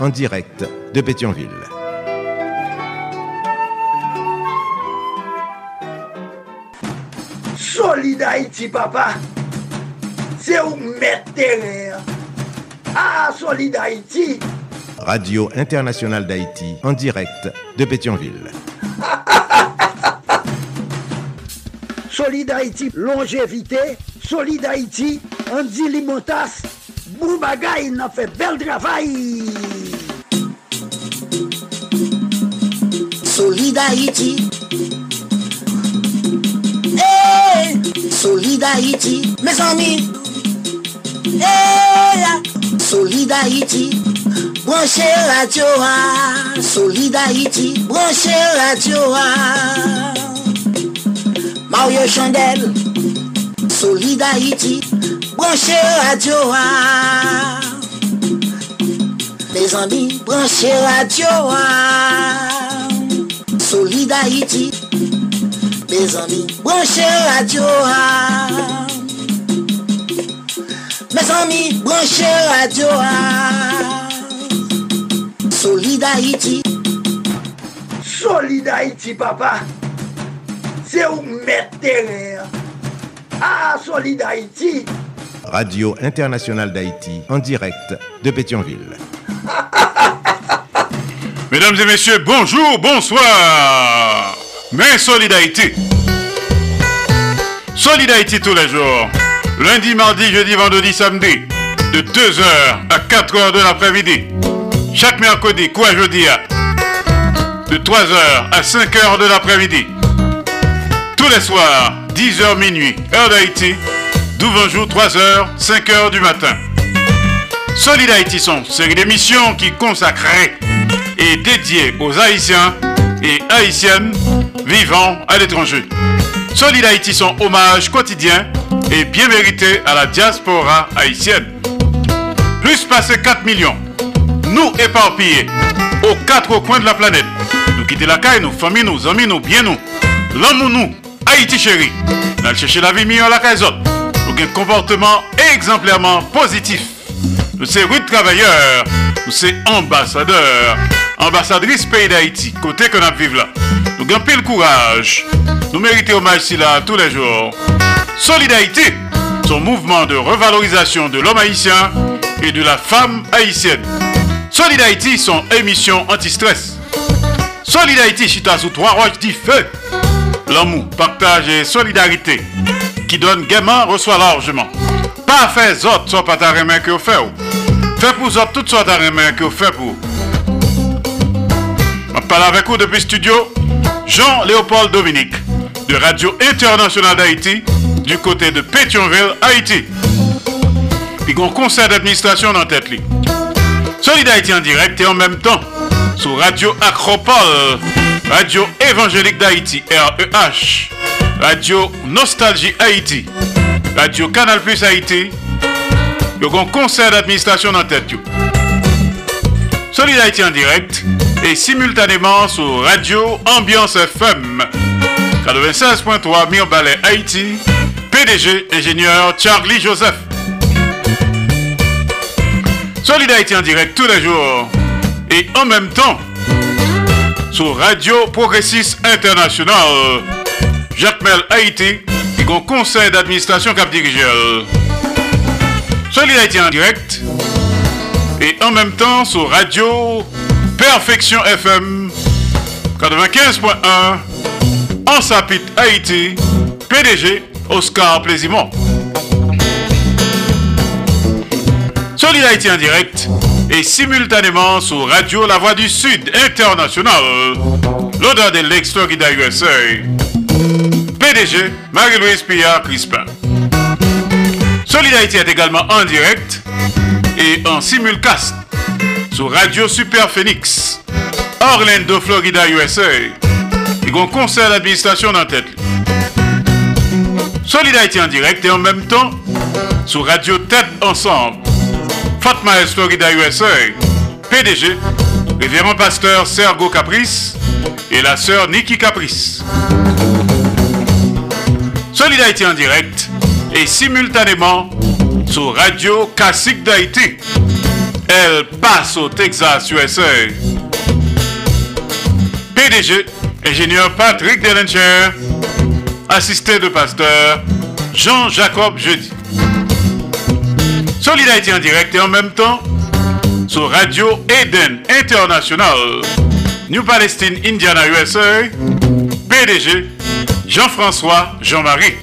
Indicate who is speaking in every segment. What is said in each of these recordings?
Speaker 1: en direct de Pétionville.
Speaker 2: Solid Haïti, papa. C'est où mettre Ah, Solid Haïti.
Speaker 1: Radio Internationale d'Haïti en direct de Pétionville.
Speaker 2: Solid Haïti, longévité. Solid Haïti, Andy Limotas. Boubagaï, il a fait bel travail.
Speaker 3: Solid Haïti. Hey, Solid Haïti, mes amis. Hey, Solid Haïti. Radio, ah. Solid Haïti. Branchez radio, ah. Mario Chandel. Solid Haïti. Branchez radio, ah. Mes amis, branchez radio, ah. d'Haïti. Mes amis, branchez radio. Mes amis, branchez radio. Solid Haïti.
Speaker 2: Solid Haïti, papa. C'est où mettre Ah, Solid Haïti.
Speaker 1: Radio Internationale d'Haïti, en direct de Pétionville.
Speaker 4: Mesdames et messieurs, bonjour, bonsoir. Mais Solidarité. Solidarité tous les jours. Lundi, mardi, jeudi, vendredi, samedi. De 2h à 4h de l'après-midi. Chaque mercredi, quoi jeudi De 3h à 5h de l'après-midi. Tous les soirs, 10h minuit, heure d'Haïti. D'où jour 3h, 5h du matin. Solid Haïti sont série d'émissions qui consacrées et dédiées aux Haïtiens et Haïtiennes vivant à l'étranger. Solid Haïti son hommage quotidien et bien mérité à la diaspora haïtienne. Plus passé 4 millions, nous éparpillés aux quatre coins de la planète. Nous quitter la caille, nous, famille, nous, amis, nous, bien nous. L'homme nous, Haïti chéri. Nous chercher la vie meilleure la caille Nous un comportement exemplairement positif. Nous sommes rude travailleurs, nous sommes ambassadeurs, ambassadrices pays d'Haïti, côté que nous vivons là. Nous avons le courage, nous méritons hommage ici là tous les jours. Solidarité, son mouvement de revalorisation de l'homme haïtien et de la femme haïtienne. Solidarité, son émission anti-stress. Solidarité, chita sous trois roches dit feu. L'amour, partage et solidarité qui donne gaiement reçoit largement. Pas faire autres soit pas ta que vous faites. Fait pour autres toutes sortes de que vous faites pour. Parle avec vous depuis studio Jean-Léopold Dominique de Radio Internationale d'Haïti du côté de Pétionville, Haïti. Puis un conseil d'administration dans tête li. Solidarité en direct et en même temps sur Radio Acropole, Radio Évangélique d'Haïti, REH, Radio Nostalgie Haïti, Radio Canal Plus Haïti. A un conseil d'administration dans tête. Solidarité en direct et simultanément sur Radio Ambiance FM 96.3 Mirbalet Haïti, PDG ingénieur Charlie Joseph. Solidarité en direct tous les jours et en même temps sur Radio Progressiste International Jacques Mel Haïti et un conseil d'administration cap dirigeur. Solidarité en direct et en même temps sur Radio Perfection FM 95.1 en Sapit Haïti, PDG Oscar Plaisimont. Solid Haïti en direct et simultanément sur Radio La Voix du Sud International, l'odeur de l'ex-Florida USA, PDG Marie-Louise Pillard Crispin. Solid Haïti est également en direct et en simulcast sur Radio Super Phoenix, Orlando, Florida, USA. Il y a un conseil d'administration dans la tête. Solidarité en direct et en même temps sur Radio Tête Ensemble. Fatma. Florida, USA. PDG, révérend pasteur Sergo Caprice et la sœur Nikki Caprice. Solidarité en direct et simultanément sur Radio Classique d'Haïti. Passe au Texas, USA. PDG, ingénieur Patrick Delencher, assisté de pasteur Jean-Jacob Jeudi. Solidarité en direct et en même temps sur Radio Eden International, New Palestine, Indiana, USA. PDG Jean-François Jean-Marie.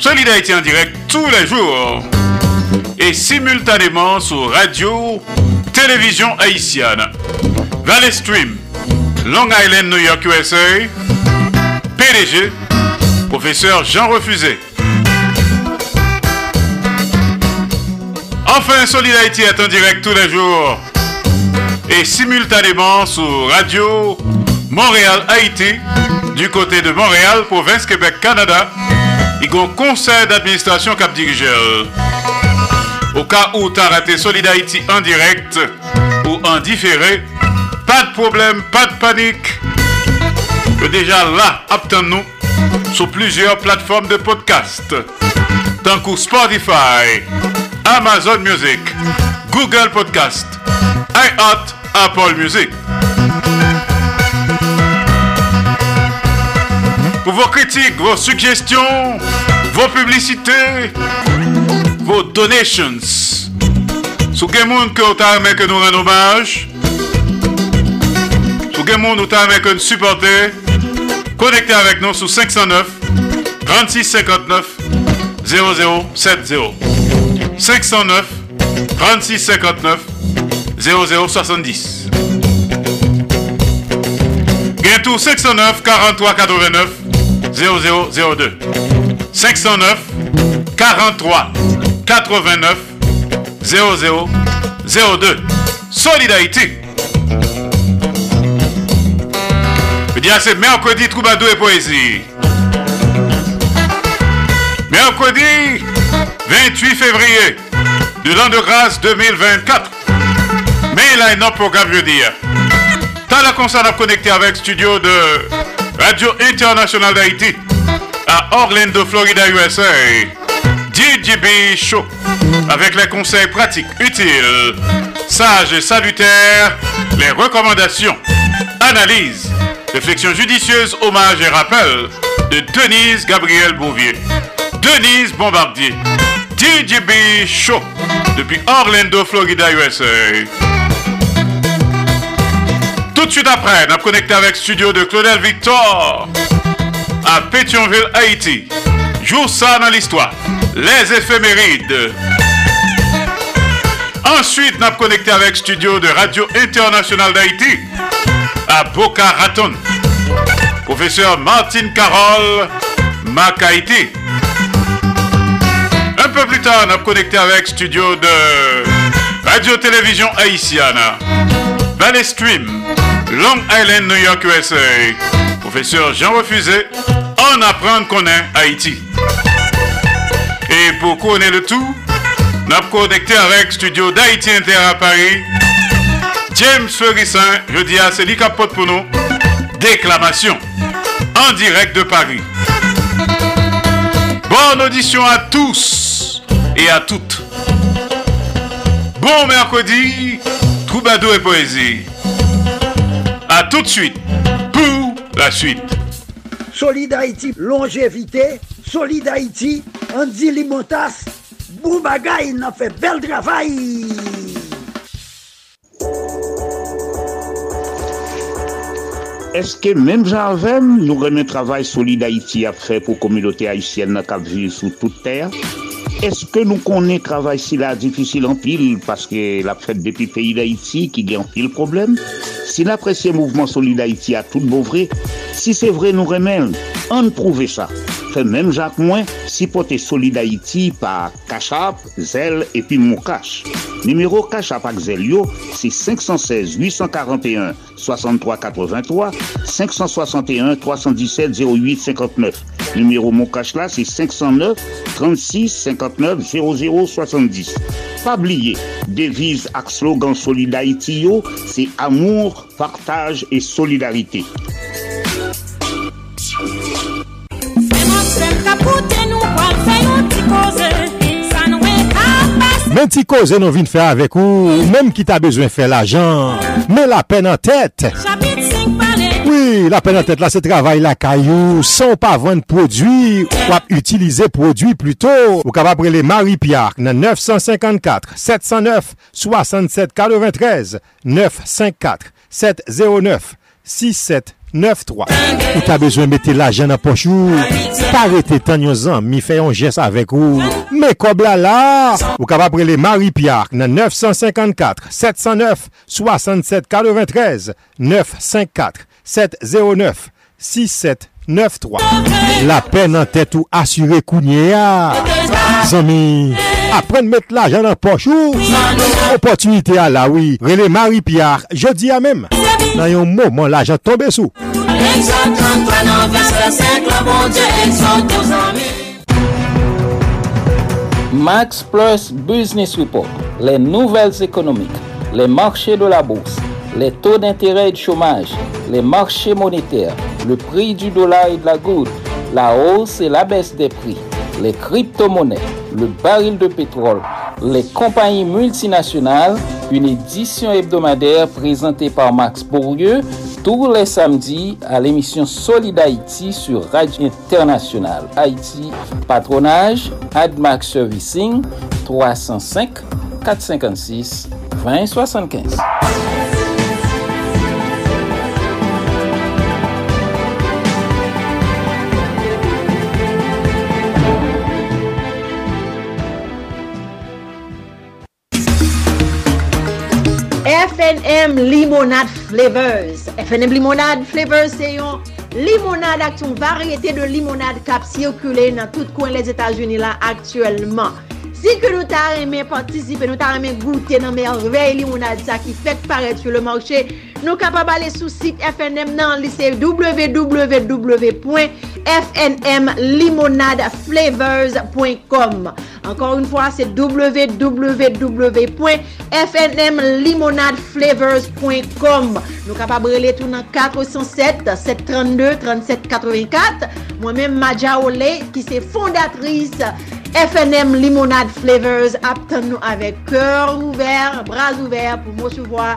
Speaker 4: Solidarité en direct tous les jours et simultanément sur radio, télévision haïtienne, Valley Stream, Long Island, New York, USA, PDG, professeur Jean Refusé. Enfin, Solidarité est en direct tous les jours et simultanément sur radio Montréal, Haïti, du côté de Montréal, province Québec, Canada, il y a un conseil d'administration cap dirigeur. Au cas où tu as raté Solid Haïti en direct ou en différé, pas de problème, pas de panique. Que déjà là, attends-nous sur plusieurs plateformes de podcast, tant que Spotify, Amazon Music, Google Podcast, iHeart, Apple Music. Pour vos critiques, vos suggestions, vos publicités, donations. Vous avez que nous rendons hommage, sous quel monde vous avez que nous supporter, connectez avec nous sur 509 36 59 0070. 509 36 59 0070. Bientôt 509 43 89 0002. 509 43 89 0002. Solidarité. Je dis c'est mercredi troubadour et poésie. Mercredi 28 février de l'an de grâce 2024. Mais il a un programme, je dire. T'as la concert à connecter avec studio de Radio International d'Haïti à Orlando, Florida, USA. DJB Show avec les conseils pratiques, utiles, sages et salutaires, les recommandations, analyses, réflexions judicieuses, hommages et rappels de Denise Gabriel Bouvier. Denise Bombardier. DJB Show depuis Orlando, Florida, USA. Tout de suite après, a connecté avec studio de Claudel Victor à Pétionville, Haïti. Jour ça dans l'histoire. Les éphémérides. Ensuite, a connecté avec studio de Radio Internationale d'Haïti à Boca Raton. Professeur Martin Carole Macaïti. Un peu plus tard, a connecté avec studio de Radio-Télévision Haïtienne. Valley Stream, Long Island, New York, USA. Professeur Jean Refusé, on apprend qu'on est Haïti. Et pour connaître le tout, on a connecté avec Studio d'Haïti Inter à Paris. James Ferrissin, je dis à celui qui pour nous, déclamation en direct de Paris. Bonne audition à tous et à toutes. Bon mercredi, troubadour et poésie. À tout de suite pour la suite.
Speaker 2: Solid Haïti, longévité. Solid Haïti, Andy Limotas. Boubagaï, a fait bel travail.
Speaker 5: Est-ce que même j'avem nous remet travail solide Haïti a fait pour communauté haïtienne qui vit sous toute terre? Est-ce que nous connaissons travail si difficile en pile parce que la fête depuis pays d'Haïti qui gagne en pile problème? Si l'apprécié mouvement solide Haïti a tout beau vrai, si c'est vrai nous remet, on prouve ça. Même Jacques Moins, si pote Solid par Cachap, Zel et puis Moukache. Numéro Cachap avec Zelio, c'est 516 841 63 83 561 317 08 59. Numéro Moukache là, c'est 509 36 59 00 70. Pas oublier, devise ak slogan Solid c'est amour, partage et solidarité.
Speaker 6: Men ti koze nou vin fè avèk ou, mèm ki ta bezwen fè l'ajan, mè la pen an tèt. Oui, la pen an tèt la se travay la kayou, san pa vèn prodwi, wap utilize prodwi pluto. Ou kapap rele Marie Pierre nan 954-709-6743, 954-709-6743. 9-3. Ou ta bezwen mette la jen apochou. Parete tan yon zan, mi fè yon jes avèk ou. Me kob la la. Ou ka va prele Marie-Pierre nan 954-709-6793. 954-709-6793. La pen nan tèt ou asyre kounye ya. Zami. Apren mette la jen apochou Opotunite a la oui. Rele Marie-Pierre Je di a mem nan yon mouman la jan tombe sou.
Speaker 7: Max Plus Business Report, les nouvelles économiques, les marchés de la bourse, les taux d'intérêt et de chômage, les marchés monétaires, le prix du dollar et de la goutte, la hausse et la baisse des prix, les crypto-monnaies, le baril de pétrole, les compagnies multinationales, une édition hebdomadaire présentée par Max Bourdieu tous les samedis à l'émission Solid Haïti sur Radio Internationale. Haïti, patronage, AdMax Servicing, 305 456 2075.
Speaker 8: FNM Limonade Flavors. FNM Limonade Flavors se yon limonade ak yon varyete de limonade kap sirkule nan tout kwen les Etats-Unis la aktuelman. Di ke nou ta reme patisipe, nou ta reme goute nan merveil li moun adisa ki fèk paret sou le manche, nou kapab ale sou sit FNM nan lise www.fnmlimonadeflavors.com Ankor un fwa se www.fnmlimonadeflavors.com Nou kapab rele tou nan 407 732 3784 Mwen men Maja Ole ki se fondatris FNM Limonade Flavors ap tan nou avek kèr ouver, braz ouver pou mou souvoi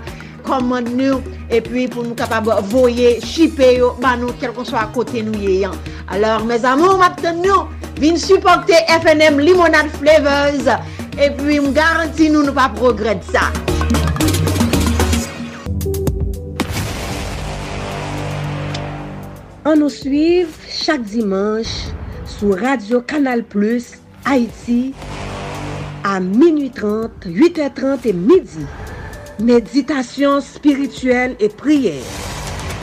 Speaker 8: komand nou epi pou nou kapab voye, shipe yo ban nou kel kon so a kote nou yeyan. Alors, mes amour, ap tan nou vin supporte FNM Limonade Flavors epi m garanti nou nou pa progred sa. An nou suiv chak dimanche sou Radio Kanal Plus Haïti à minuit 30, 8h30 et midi. Méditation spirituelle et prière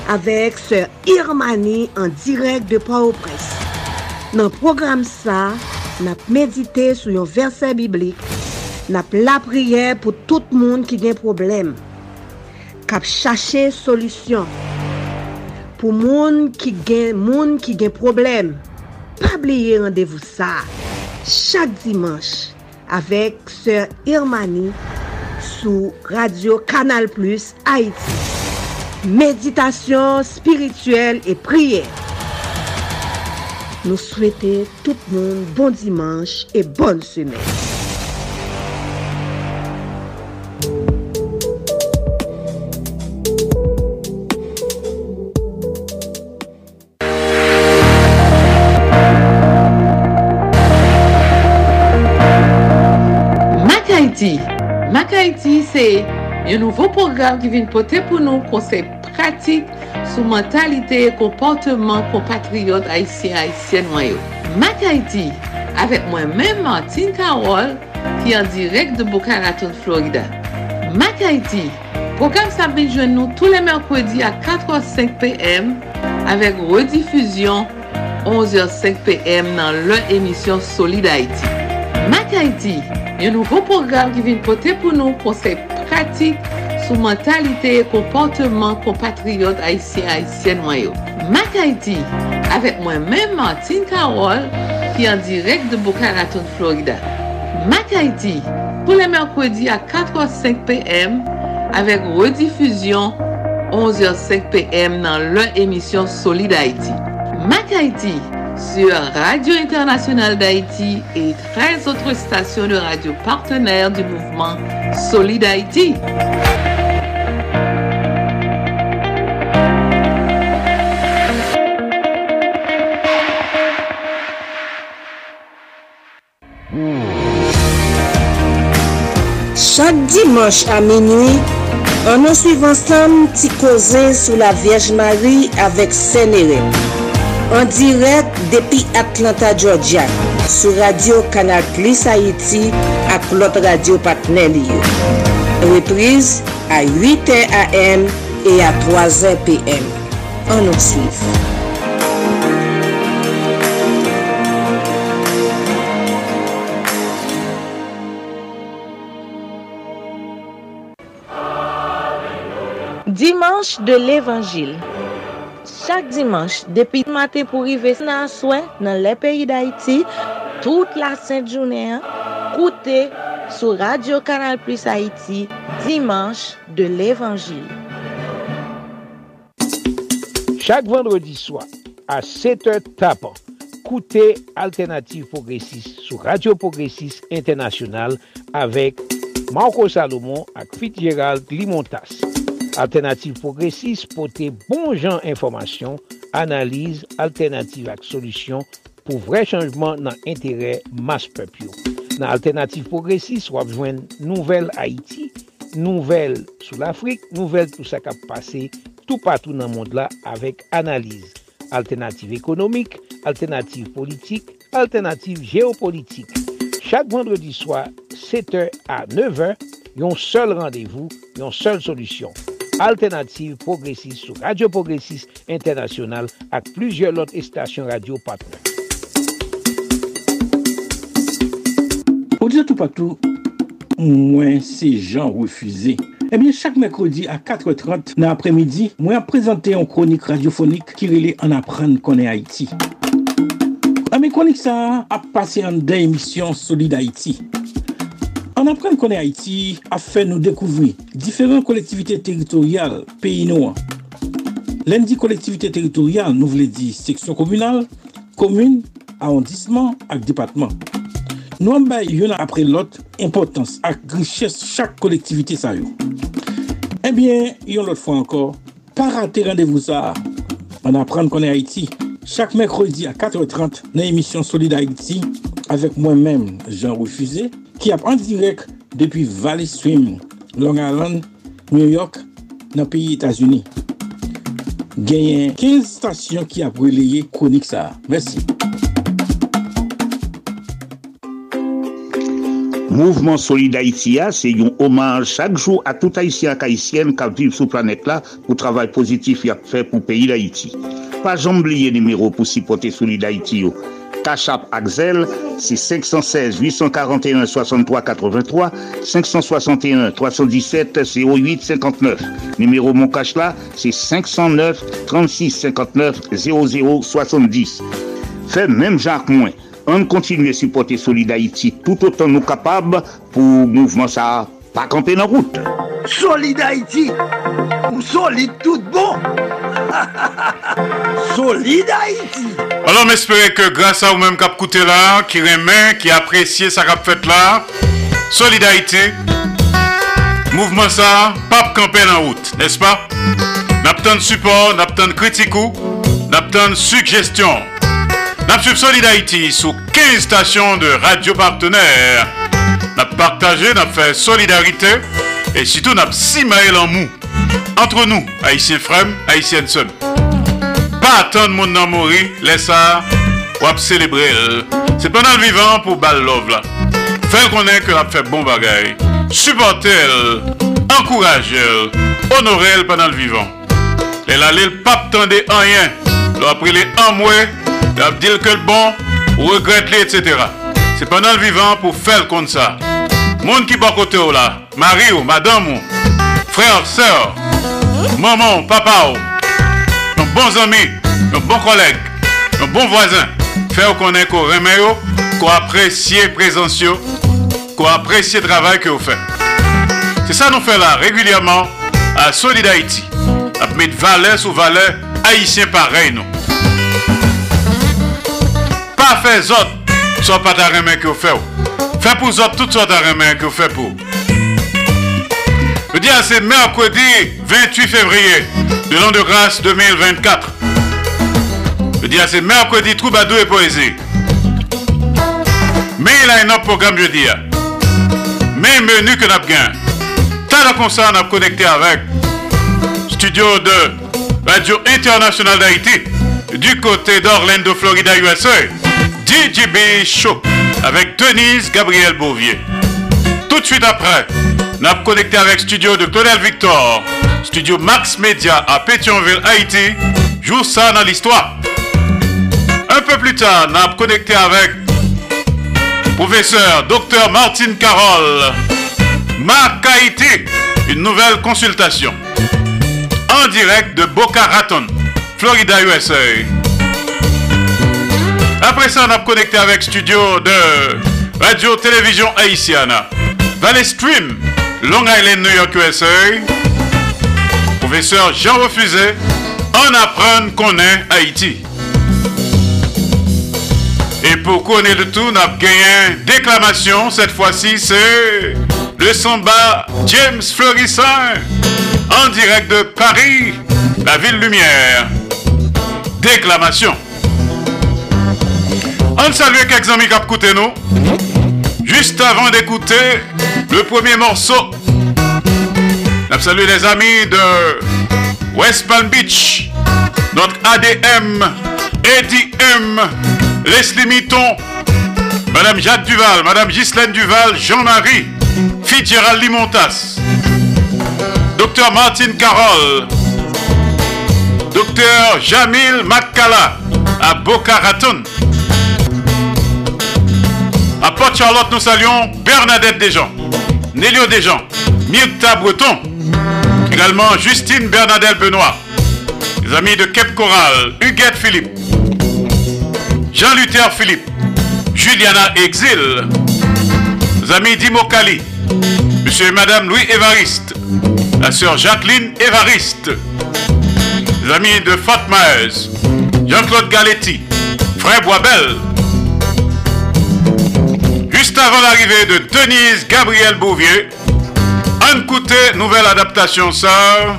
Speaker 8: avec Sœur Irmani en direct de Port-au-Prince. Dans le programme ça, n'a médité sur un verset biblique, n'a la prière pour tout le monde qui a un problème, cap chercher solution pour monde qui a monde qui gagne problème. Pas oublier rendez-vous ça. Chaque dimanche avec Sœur Irmani sous Radio Canal Plus Haïti. Méditation spirituelle et prière. Nous souhaitons tout le monde bon dimanche et bonne semaine.
Speaker 9: Black Haiti se yon nouvo program ki vin pote pou nou konsep pratik sou mentalite e komporteman kompatriot Haitien-Haitien wanyo. Black Haiti, avek mwen men Martin Karol ki an direk de Boca Raton, Florida. Black Haiti, program sa vin jwen nou tou le merkwedi a 4h05 pm avek redifuzyon 11h05 pm nan lè emisyon Solid Haiti. Mac Haiti Yon nouvo program ki vin pote pou nou konsey pratik sou mentalite e komporteman kompatriot Haitien-Haitien wanyo. Mak Haiti, avek mwen men Martin Karol ki an direk de Boca Raton, Florida. Mak Haiti, pou le merkwedi a 4h05 pm avek redifuzyon 11h05 pm nan lè emisyon Solid Haiti. Mak Haiti, sur Radio Internationale d'Haïti et 13 autres stations de radio partenaires du mouvement Solid Haïti.
Speaker 10: Chaque dimanche à minuit, on nous suit ensemble causer sous la Vierge Marie avec Sénéré. En direct depi Atlanta, Georgia Sou radio Kanal Plus Haiti Ak lot radio Patnelio Reprise a 8 am E a 3 pm An nou suiv
Speaker 11: Dimanche de l'Evangile chak dimanche, depi maten pou rive nan aswen nan le peyi da iti, tout la sent jounen, koute sou Radio Kanal Plus Haiti, dimanche de l'Evangile.
Speaker 12: Chak vendredi swa, a 7 e tapan, koute Alternative Progressive sou Radio Progressive Internationale avek Marco Salomon ak Fitzgerald Limontas. Alternative Progressive pote bon jan informasyon, analize, alternative ak solusyon pou vre chanjman nan entere mas pepyo. Nan Alternative Progressive wap jwen nouvel Haiti, nouvel sou l'Afrique, nouvel tout sa kap pase tout patou nan mond la avek analize. Alternative ekonomik, alternative politik, alternative geopolitik. Chak vendredi swa, 7 a 9 a, yon sol randevou, yon sol solusyon. Alternative Progressist sou Radio Progressist Internasyonal ak pluje lot estasyon radio patne.
Speaker 13: Odizè tou patou, mwen se jan refuze. Ebyen, chak mekrodi a 4.30 nan apremidi, mwen ap prezante yon kronik radiofonik ki rele an apren konen Haiti. Ame kronik sa ap pase an den emisyon Solid Haiti. An apren konen Haiti a fe nou dekouvri diferent kolektivite teritorial peyi nou an. Len di kolektivite teritorial nou vle di seksyon komunal, komun, aondisman ak depatman. Nou an bay yon apre lot importans ak griches chak kolektivite sa yo. Eh Ebyen, yon lot fwa ankor, pa rate randevou sa. An apren konen Haiti, chak mekrodi a 4.30 nan emisyon Solid Haiti avek mwen men Jean Refusé ki ap an direk depi Valley Stream, Long Island, New York, nan piye Etasuni. Genyen 15 stasyon ki ap releye konik sa. Mersi.
Speaker 5: Mouvement Solid Haïtia, se yon oman chak jou a tout Haïtien k'Haïtienne k'ap viv sou planet la pou travay pozitif yak fè pou peyi d'Haïti. Pa jambliye nimerou pou sipote Solid Haïti yo. Kachap Axel, c'est 516-841-6383, 561-317-0859. Numéro mon cache là, c'est 509-3659-0070. Fait même Jacques Moins. On continue à supporter Solid Haïti tout autant nous capables pour mouvement ça pas camper dans route.
Speaker 2: Solid Haïti, ou solide tout bon. solide Haïti.
Speaker 4: Alors, m'espérer que grâce à vous-même qui écouté là, qui remet, qui apprécie ça qu'a fait là, Solid Haïti, mouvement ça, pas camper en route, n'est-ce pas? N'abtenons support, n'abtenons critique, n'abtenons suggestion. N'abtenons Solid Haïti sous 15 stations de radio partenaires. n'a partagé, n'a fait solidarité et surtout n'a simaé en mou. Entre nous, haïtiens frères, haïtiens seuls. Pas attendre mon nom mourir, laisse ça, ou célébrer. C'est pendant le vivant pour bal love là. Faire connaître que a fait bon bagaille. Supporter, encourager, honorer pendant le vivant. Et là, le pape tendait rien. L'on a pris les un mois, l'on a dit que le bon, regrette-les, etc. C'est pendant le vivant pour faire comme ça. Monde qui bon côté là, mari ou madame frère, soeur, maman, papa nos bons amis, nos bons collègues, nos bons voisins, faire connaître qu'on remet qu'on apprécie présence, qu'on apprécie le travail que vous faites. C'est ça nous fait là régulièrement à Solid Haïti. À mettre valeur sous valeur haïtien pareil nous. Pas faire autres, soit pas ta remède que vous faites. Faites pour autres toutes sortes de remèdes que vous faites pour. Je dis c'est mercredi 28 février de l'an de grâce 2024. Je dis c'est mercredi troubadour et poésie. Mais il a un autre programme jeudi. Mais menu que nous avons. Tant de concert, on a connecté avec studio de Radio Internationale d'Haïti du côté d'Orlando, Florida, USA. DJB Show avec Denise Gabriel Bouvier. Tout de suite après, nous avons connecté avec studio de Claudel Victor, studio Max Media à Pétionville, Haïti. Joue ça dans l'histoire. Un peu plus tard, nous avons connecté avec professeur Dr Martine Carole. Marc Haïti, une nouvelle consultation. En direct de Boca Raton, Florida, USA. Après ça, on a connecté avec studio de Radio-Télévision Haïtiana. Valley Stream, Long Island, New York, USA. Professeur Jean Refusé, on apprend qu'on est Haïti. Et pour connaître le tout, on a gagné une déclamation. Cette fois-ci, c'est le samba James Fleurissin en direct de Paris, la ville lumière. Déclamation. On salue quelques amis qui écouté nous. Juste avant d'écouter le premier morceau, on salue les amis de West Palm Beach, notre ADM, Eddie M, Leslie Mitton, Madame Jacques Duval, Madame Ghislaine Duval, Jean-Marie, Fitzgerald Limontas, Docteur Martine Carole, Docteur Jamil Makala à Boca Raton. À Port Charlotte, nous saluons Bernadette Desjans, Nélio Desjans, Myrta Breton, également Justine Bernadette Benoît, les amis de Cape Coral, Huguette Philippe, Jean-Luther Philippe, Juliana Exil, les amis d'Imokali, Monsieur et Madame Louis Évariste, la sœur Jacqueline Évariste, les amis de Fatmaez, Jean-Claude Galetti, Frère Boisbel, Juste avant l'arrivée de Denise Gabriel Bouvier, un côté nouvelle adaptation sœur,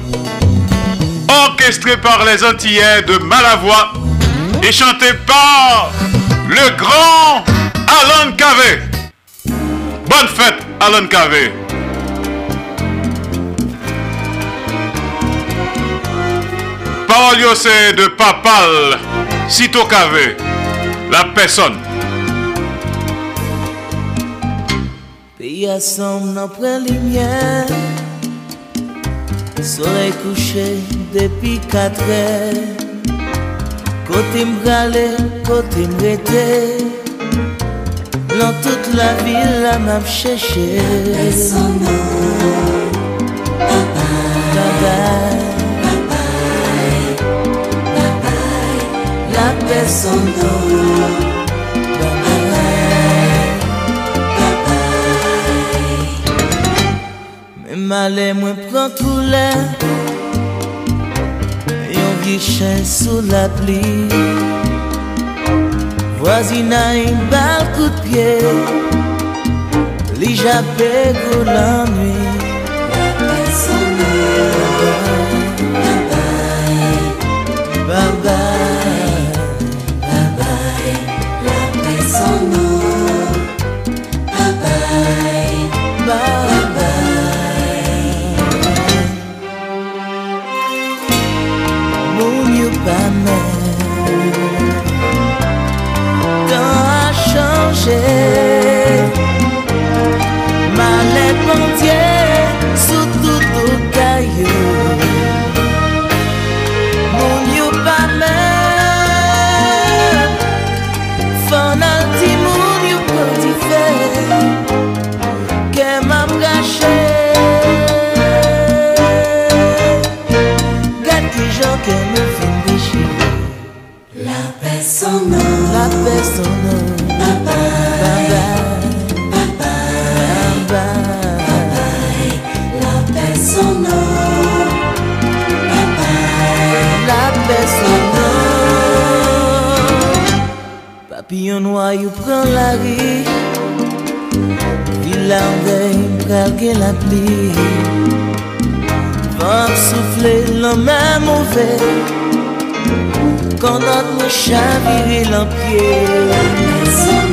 Speaker 4: orchestrée par les Antillais de Malavoie et chantée par le grand Alan Cavé. Bonne fête, Alan Cavé. Parole de Papal, Sito Cavé, la personne.
Speaker 14: Pays ensemble après lumière, soleil couché depuis quatre heures. Côté m'bralé, côté m'rete, dans toute la ville la m'a cherché. La personne Même aller moins prend couleur Male mwen pran koule Yon gichen sou la pli. Wazina yon bal kout pie Li jape kou la nwi Papillon noir, you prend la rue. Villa en veille, calque la pluie. Vent souffler, l'homme mauvais. Quand notre. La paix son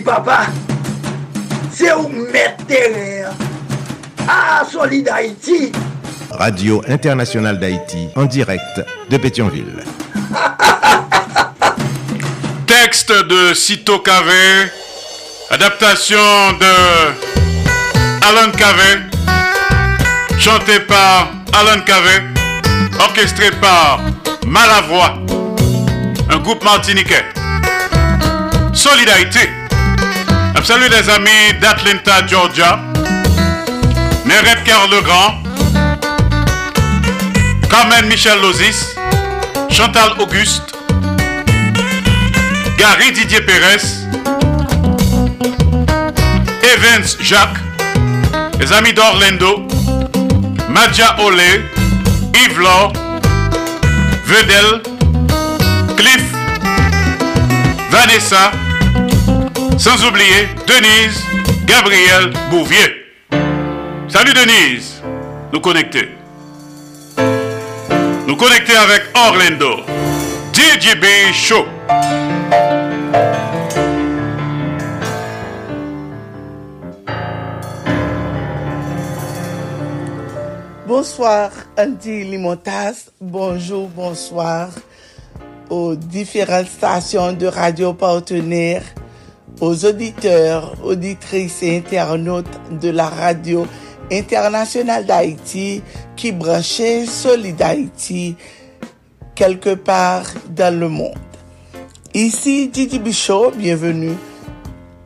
Speaker 2: Papa. C'est où mettre terrain. Ah, Solid Haïti.
Speaker 1: Radio Internationale d'Haïti, en direct de Pétionville.
Speaker 4: Texte de Cito Cavé, adaptation de Alan Cavé, chanté par Alan Cavé, orchestré par Malavoie, un groupe martiniquais. Solidarité. Salut les amis d'Atlanta, Georgia. Meret Carl Legrand. Carmen Michel Lozis. Chantal Auguste. Gary Didier Pérez. Evans Jacques. Les amis d'Orlando. Madja Olé. Yves Laure. Vedel. Cliff. Vanessa. Sans oublier Denise Gabriel Bouvier. Salut Denise. Nous connecter. Nous connecter avec Orlando. DJB Show.
Speaker 15: Bonsoir Andy Limotas, bonjour, bonsoir aux différentes stations de radio partenaires, aux auditeurs, auditrices et internautes de la radio internationale d'Haïti qui branchait Solid Haïti quelque part dans le monde. Ici Didi Bichot, bienvenue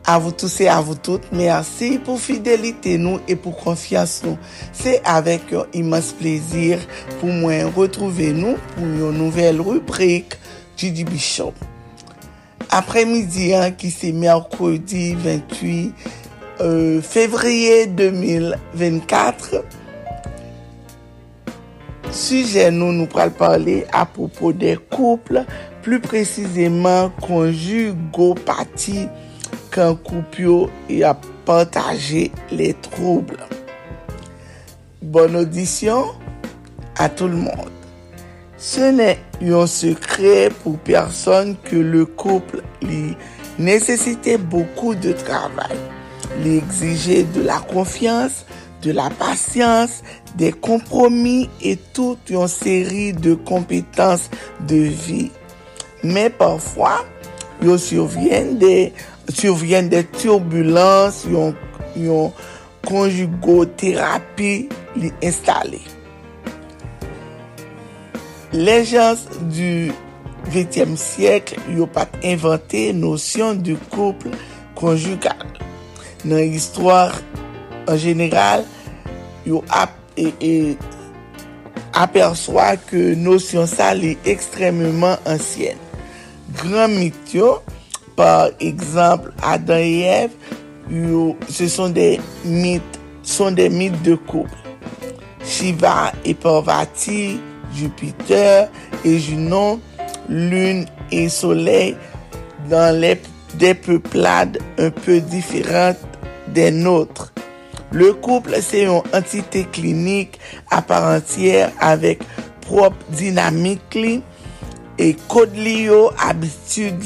Speaker 15: à vous tous et à vous toutes. Merci pour fidélité nous et pour confiance nous. C'est avec un immense plaisir pour moi retrouver nous pour une nouvelle rubrique Didi Bichot. Après-midi, hein, qui c'est mercredi 28 euh, février 2024. Sujet nous nous parler à propos des couples, plus précisément conjugopathie quand couple y a partagé les troubles. Bonne audition à tout le monde. Ce n'est un secret pour personne que le couple nécessitait beaucoup de travail. Il exigeait de la confiance, de la patience, des compromis et toute une série de compétences de vie. Mais parfois, il survient des, surviennent des turbulences, une, conjugothérapie installée. Les gens du 20e siyekl yo pat inventè nosyon du kouple konjugal. Nan histwar an jeneral, yo ap, e, e, aperswa ke nosyon sa li ekstrememan ansyen. Gran mit yo, par ekzamp, Adan et Eve, yo se son de mit, son de mit de kouple. Shiva e Parvati, Jupiter et Junon, Lune et Soleil dans les, des peuplades un peu différentes des nôtres. Le couple, c'est une entité clinique à part entière avec propre dynamique et code habitude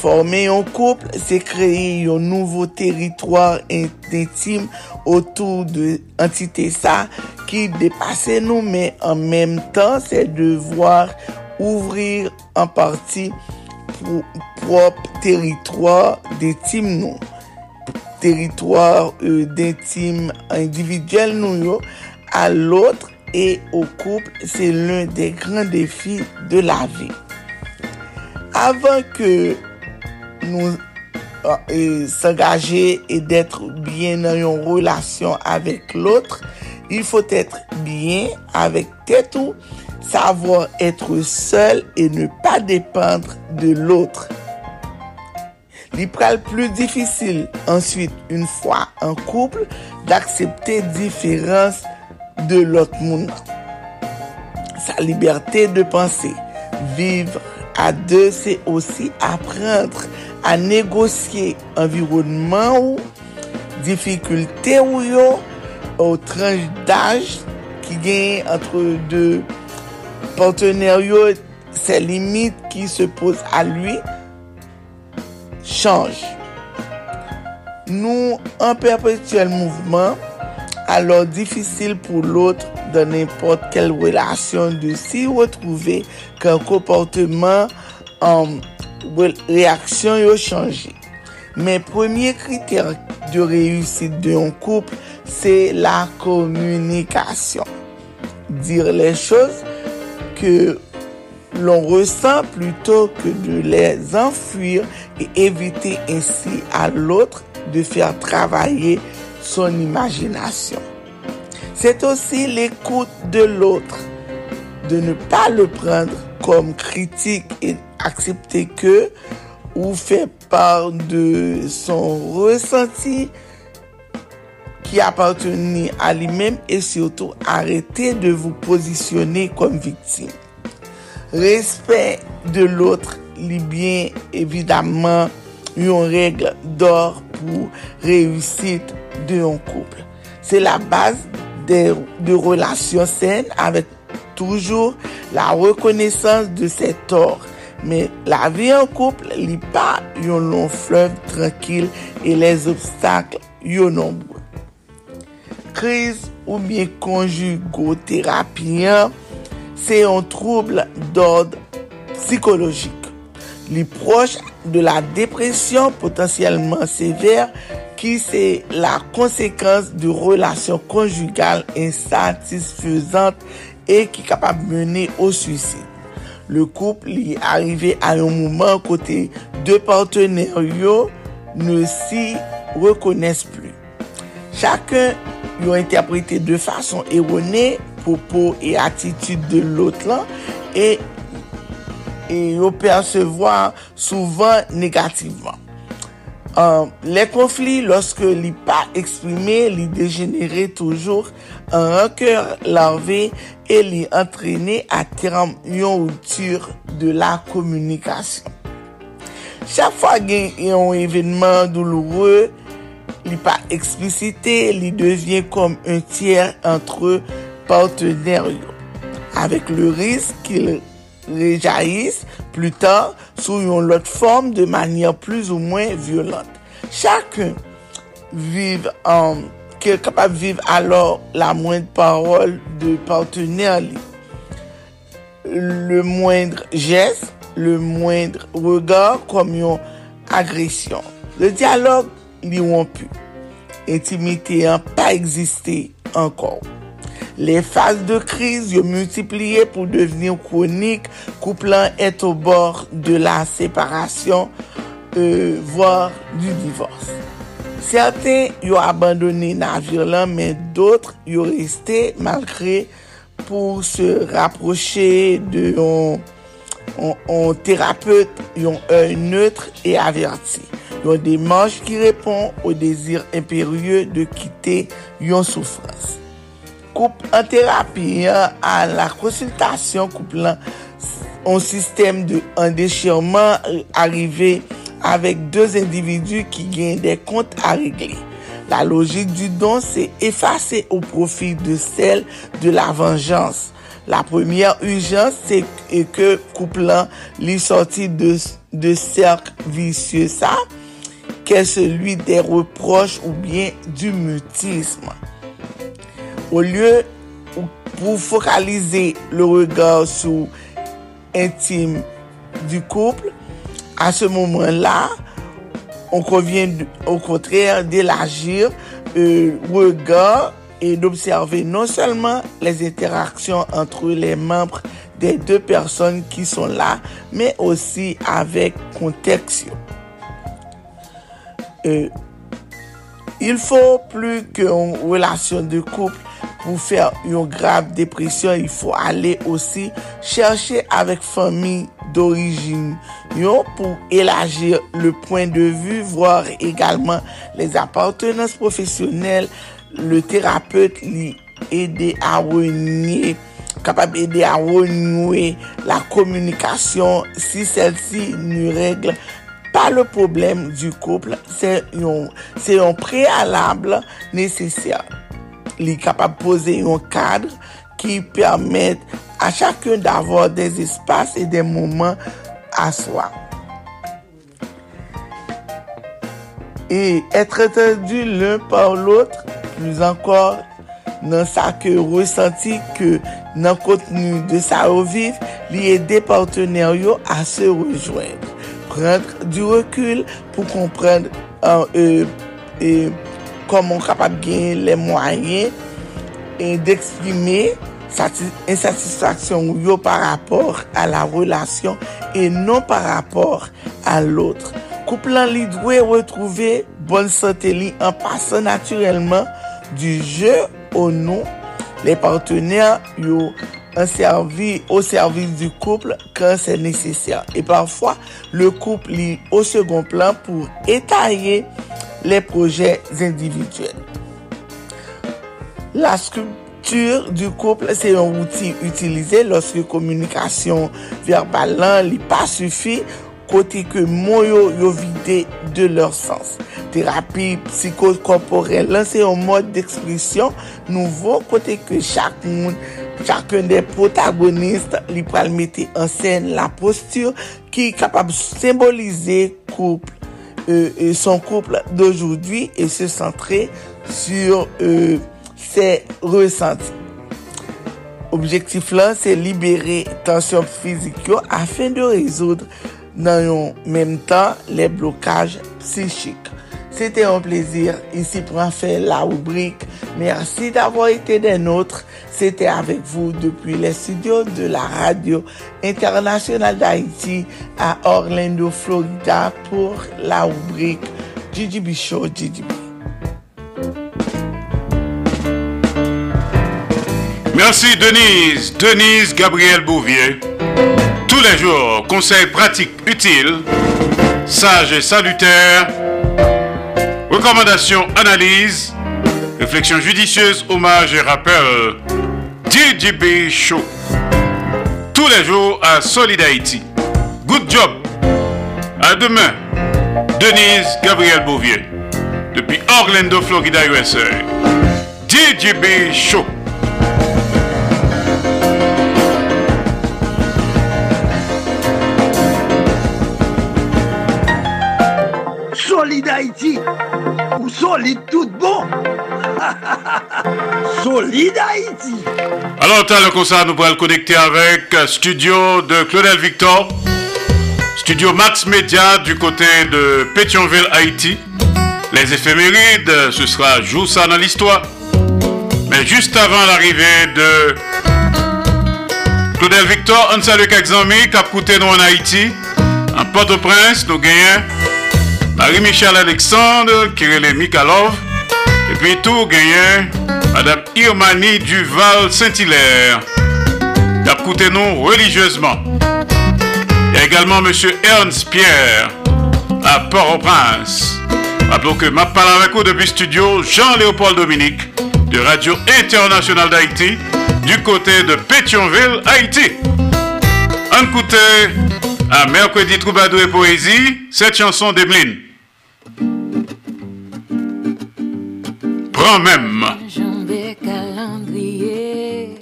Speaker 15: Forme yon kouple, se kreye yon nouvo teritwar intim otou de entite sa ki depase nou, men an menm tan se devwar ouvrir an parti pou prop teritwar d'intim nou. Teritwar euh, d'intim individuel nou yo a lotre e o kouple se l'un de gran defi de la vi. Avan ke nous euh, s'engager et d'être bien dans une relation avec l'autre, il faut être bien avec tête ou savoir être seul et ne pas dépendre de l'autre. L'hypral plus difficile ensuite, une fois en couple, d'accepter différence de l'autre monde. Sa liberté de penser, vivre à deux, c'est aussi apprendre à négocier environnement ou difficulté ou yo, au tranche d'âge qui gagne entre deux partenaires yo, ses limites qui se posent à lui changent. Nous, en perpétuel mouvement, alors difficile pour l'autre dans n'importe quelle relation de s'y retrouver qu'un comportement en réaction a changé. Mais premier critère de réussite d'un couple, c'est la communication. Dire les choses que l'on ressent plutôt que de les enfuir et éviter ainsi à l'autre de faire travailler son imagination. C'est aussi l'écoute de l'autre, de ne pas le prendre comme critique et accepter que ou faire part de son ressenti qui appartenait à lui-même et surtout arrêter de vous positionner comme victime. Respect de l'autre, li bien évidemment une règle d'or pour réussite d'un couple. C'est la base de, de relations saines avec toujours la reconnaissance de ses torts. Mais la vie en couple n'est pas un long fleuve tranquille et les obstacles sont nombreux. Crise ou bien conjugothérapie, c'est un trouble d'ordre psychologique. Les proches de la dépression potentiellement sévère qui c'est la conséquence de relations conjugales insatisfaisantes e ki kapab mene ou suicide. Le koup li arrive a yon mouman kote de partener yo ne si rekones plu. Chakon yo interprete de fason erone, popo e atitude de lot lan e, e yo persevwa souvan negativeman. Euh, um, le konflit, loske li pa eksprime, li degenere toujou an rankeur larve e li antrene a teram yon outur de la komunikasyon. Chak fwa gen yon evenman douloure, li pa eksplisite, li devyen kom un tiyer antre parteneryo. Avek le risk ki rejaillisse plus tard sous une autre forme de manière plus ou moins violente. Chacun vive en, qui est capable de vivre alors la moindre parole de partenaire, le moindre geste, le moindre regard comme une agression. Le dialogue, lui pu. Intimité n'a pas existé encore. Les phases de crise ont multiplié pour devenir chroniques, couplant est au bord de la séparation, euh, voire du divorce. Certains ont abandonné navire mais d'autres y ont resté malgré pour se rapprocher de yon, yon, yon thérapeute, yon œil neutre et averti. Yon démanche qui répond au désir impérieux de quitter yon souffrance. Couple en thérapie, hein, à la consultation couple, un système de un déchirement euh, arrivé avec deux individus qui gagnent des comptes à régler. La logique du don, c'est effacer au profit de celle de la vengeance. La première urgence, c'est que couple lui sorti de, de vicieux ça, qu'est celui des reproches ou bien du mutisme. Au lieu pour focaliser le regard sur intime du couple, à ce moment-là, on convient au contraire d'élargir le regard et d'observer non seulement les interactions entre les membres des deux personnes qui sont là, mais aussi avec contexte. Euh, il faut plus qu'une relation de couple pou fèr yon grave depresyon, il fò ale osi chèrche avèk fami d'origine yon pou elagir le poin de vu, vòr egalman les appartenans profesyonel, le terapeute li ede a renyer kapab ede a renouer la komunikasyon si sel si nou regle pa le problem du kouple, se yon, yon prealable nesesyan. li kapab pose yon kadre ki permette a chakyon d'avor des espas e des mouman a swa. E etre tendu l'un par l'otre, plus ankor nan sa ke resanti ke nan kontenu de sa ou viv, li e de parteneryo a se rejoen. Prendre du rekul pou komprendre an e... Euh, euh, koman kapap gen le mwayen e d'eksprime insatisfaksyon yo par rapport a la relasyon e non par rapport a loutre. Kouplan li dwe retrouve bon sante li an pasan naturelman du je ou nou le partener yo an servi ou servis du kouple kan se nesesyan. E parfwa, le kouple li ou segon plan pou etaye les projets individuels. La skulptur du kouple se yon outil utilize loske komunikasyon verbal lan li pa sufi kote ke moun yo yo vide de lor sens. Terapi psikokorporel lan se yon mod d'eksplisyon nouvo kote ke chak moun, chakon de protagoniste li pral mette ansen la postur ki kapab simbolize kouple. Euh, et son couple d'aujourd'hui et se centrer sur euh, c'est ressenti. Objectif là, c'est libérer tension physique afin de résoudre dans le même temps les blocages psychiques. C'était un plaisir ici pour en faire la rubrique. Merci d'avoir été des nôtres. C'était avec vous depuis les studios de la radio internationale d'Haïti à Orlando, Florida pour la rubrique GGB Show GGB.
Speaker 4: Merci Denise, Denise Gabriel Bouvier. Tous les jours, conseils pratiques utiles, sages et salutaires, recommandations, analyses, réflexions judicieuses, hommages et rappels. DJB Show. Tous les jours à Solid Haïti. Good job. À demain. Denise Gabriel Bouvier. Depuis Orlando, Florida, USA. DJB Show.
Speaker 2: solide Haïti ou solide tout bon. solide Haïti.
Speaker 4: Alors, t'as le concert, nous pourrons le connecter avec euh, studio de Claudel Victor, studio Max Media du côté de Pétionville, Haïti. Les éphémérides, ce sera joue ça dans l'histoire. Mais juste avant l'arrivée de Claudel Victor, on salue quelques amis qui ont nous en Haïti. En Port-au-Prince, nous gagnons Marie-Michel Alexandre, Kirele Mikalov, puis tout gagné, Madame Irmani Duval Saint-Hilaire, coûté nous religieusement. Y a également Monsieur Ernst Pierre, à Port-au-Prince. Rappelons que ma parle avec vous depuis studio Jean-Léopold Dominique, de Radio Internationale d'Haïti du côté de Pétionville, Haïti. Écoutez à Mercredi Troubadour et Poésie cette chanson d'Emeline. Prends même.
Speaker 16: Jambé calendrier,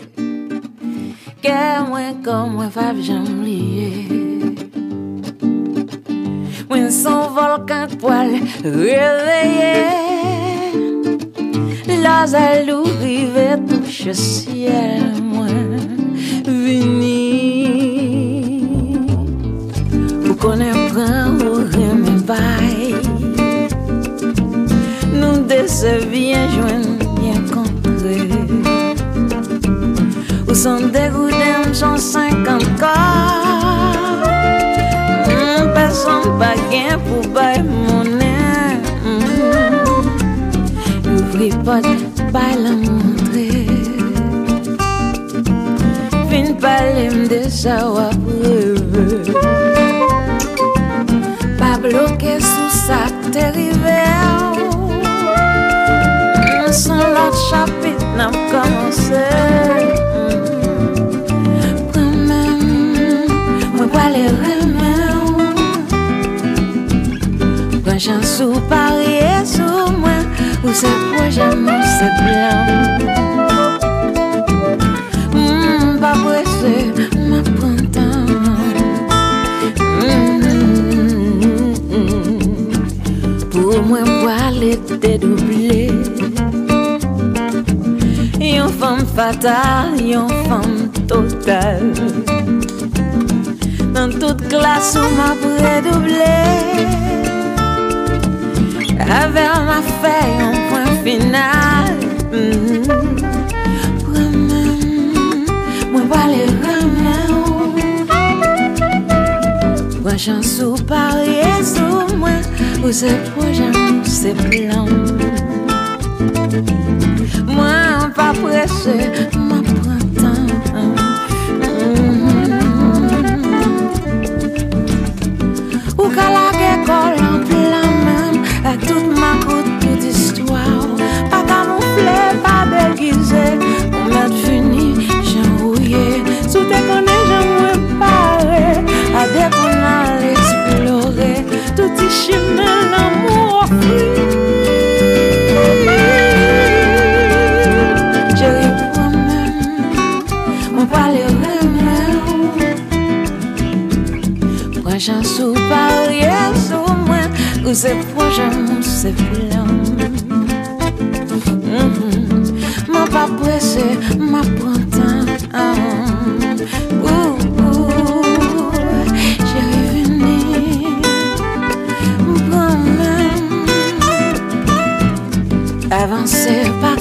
Speaker 16: que moi comme moi fave jamblier. When son volcan poil réveillé, la zalou rive touche ciel moi vini. Ou connaît prend ou remet bail. Nous décevons bien joindre, bien compris. Ou sont dégoûtés, j'en 50 corps. Personne pas gain pour bailler mon air. L'ouvrir pas, pas la montrer. Fin parler de ça ou après. Pas bloqué sous ça, t'es arrivé. lot chapit nan komanse Remen, mwen wale remen Pren jansou pariye sou mwen Ou se pou jaman se blan Mpa pwese, mpa prantan Pou mwen wale te double Yon fom fatal, yon fom total Nan tout klas ou ma predoble Aver ma fe yon pwen final. Mm -hmm. Premen, mwen wale remen ou Pwa chansou pa rezou mwen Ou se projem, se plan presse. C'est projet, ou c'est plan. Moi pas ma j'ai revenu. Avancer pas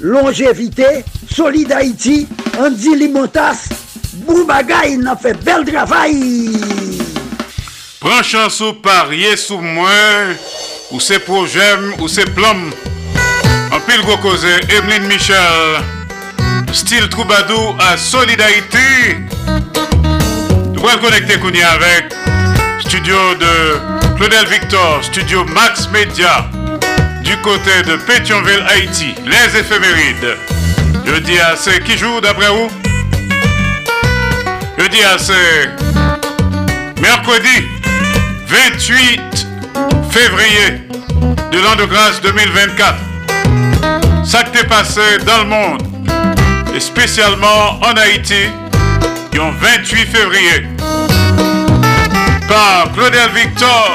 Speaker 2: Longévité. Solid Haïti, Andy Limotas. Boubagaï, n'a fait bel travail.
Speaker 4: Prends chance ou parier sous moi, ou c'est projet, ou c'est plomb. En pile gros causé, Emeline Michel, style troubadour à Solidarité. Connecter Kounia avec studio de Claudel Victor, studio Max Media, du côté de Pétionville, Haïti, les éphémérides. Je dis à c'est qui joue d'après vous Je dis à c'est mercredi 28 février de l'an de grâce 2024. Ça qui est passé dans le monde, et spécialement en Haïti, le 28 février, par Claudel Victor,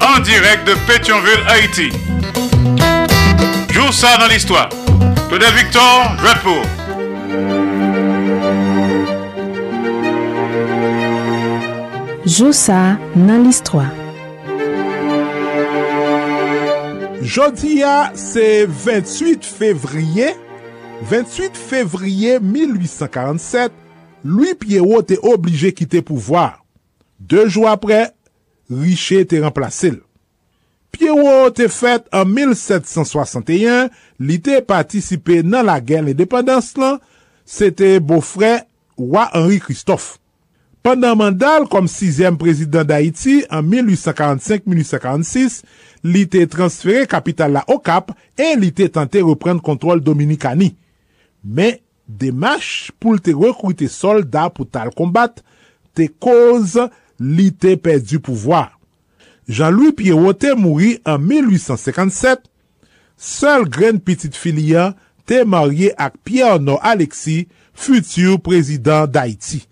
Speaker 4: en direct de Pétionville, Haïti. Joue ça dans l'histoire. Claudel Victor, pour.
Speaker 17: Joue ça dans l'histoire.
Speaker 18: Jodi a, se 28 fevriye, 28 fevriye 1847, Louis Pierrot te oblige kite pouvoar. De jou apre, Richer te remplase l. Pierrot te fet an 1761, li te patisipe nan la gen l'independans lan, se te bofre wa Henri Christophe. Pendan mandal kom 6e prezident d'Haïti an 1845-1846, li te transfere kapital la Okap e li te tante repren kontrol Dominikani. Men, demache pou te rekwite soldat pou tal kombat, te koz li te perdi pouvoar. Jean-Louis Pierrot te mouri an 1857, Sol gren pitit filia te marye ak Pierre No Alexis, futur prezident d'Haïti.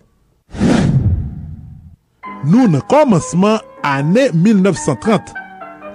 Speaker 18: Nou nan komanseman ane 1930,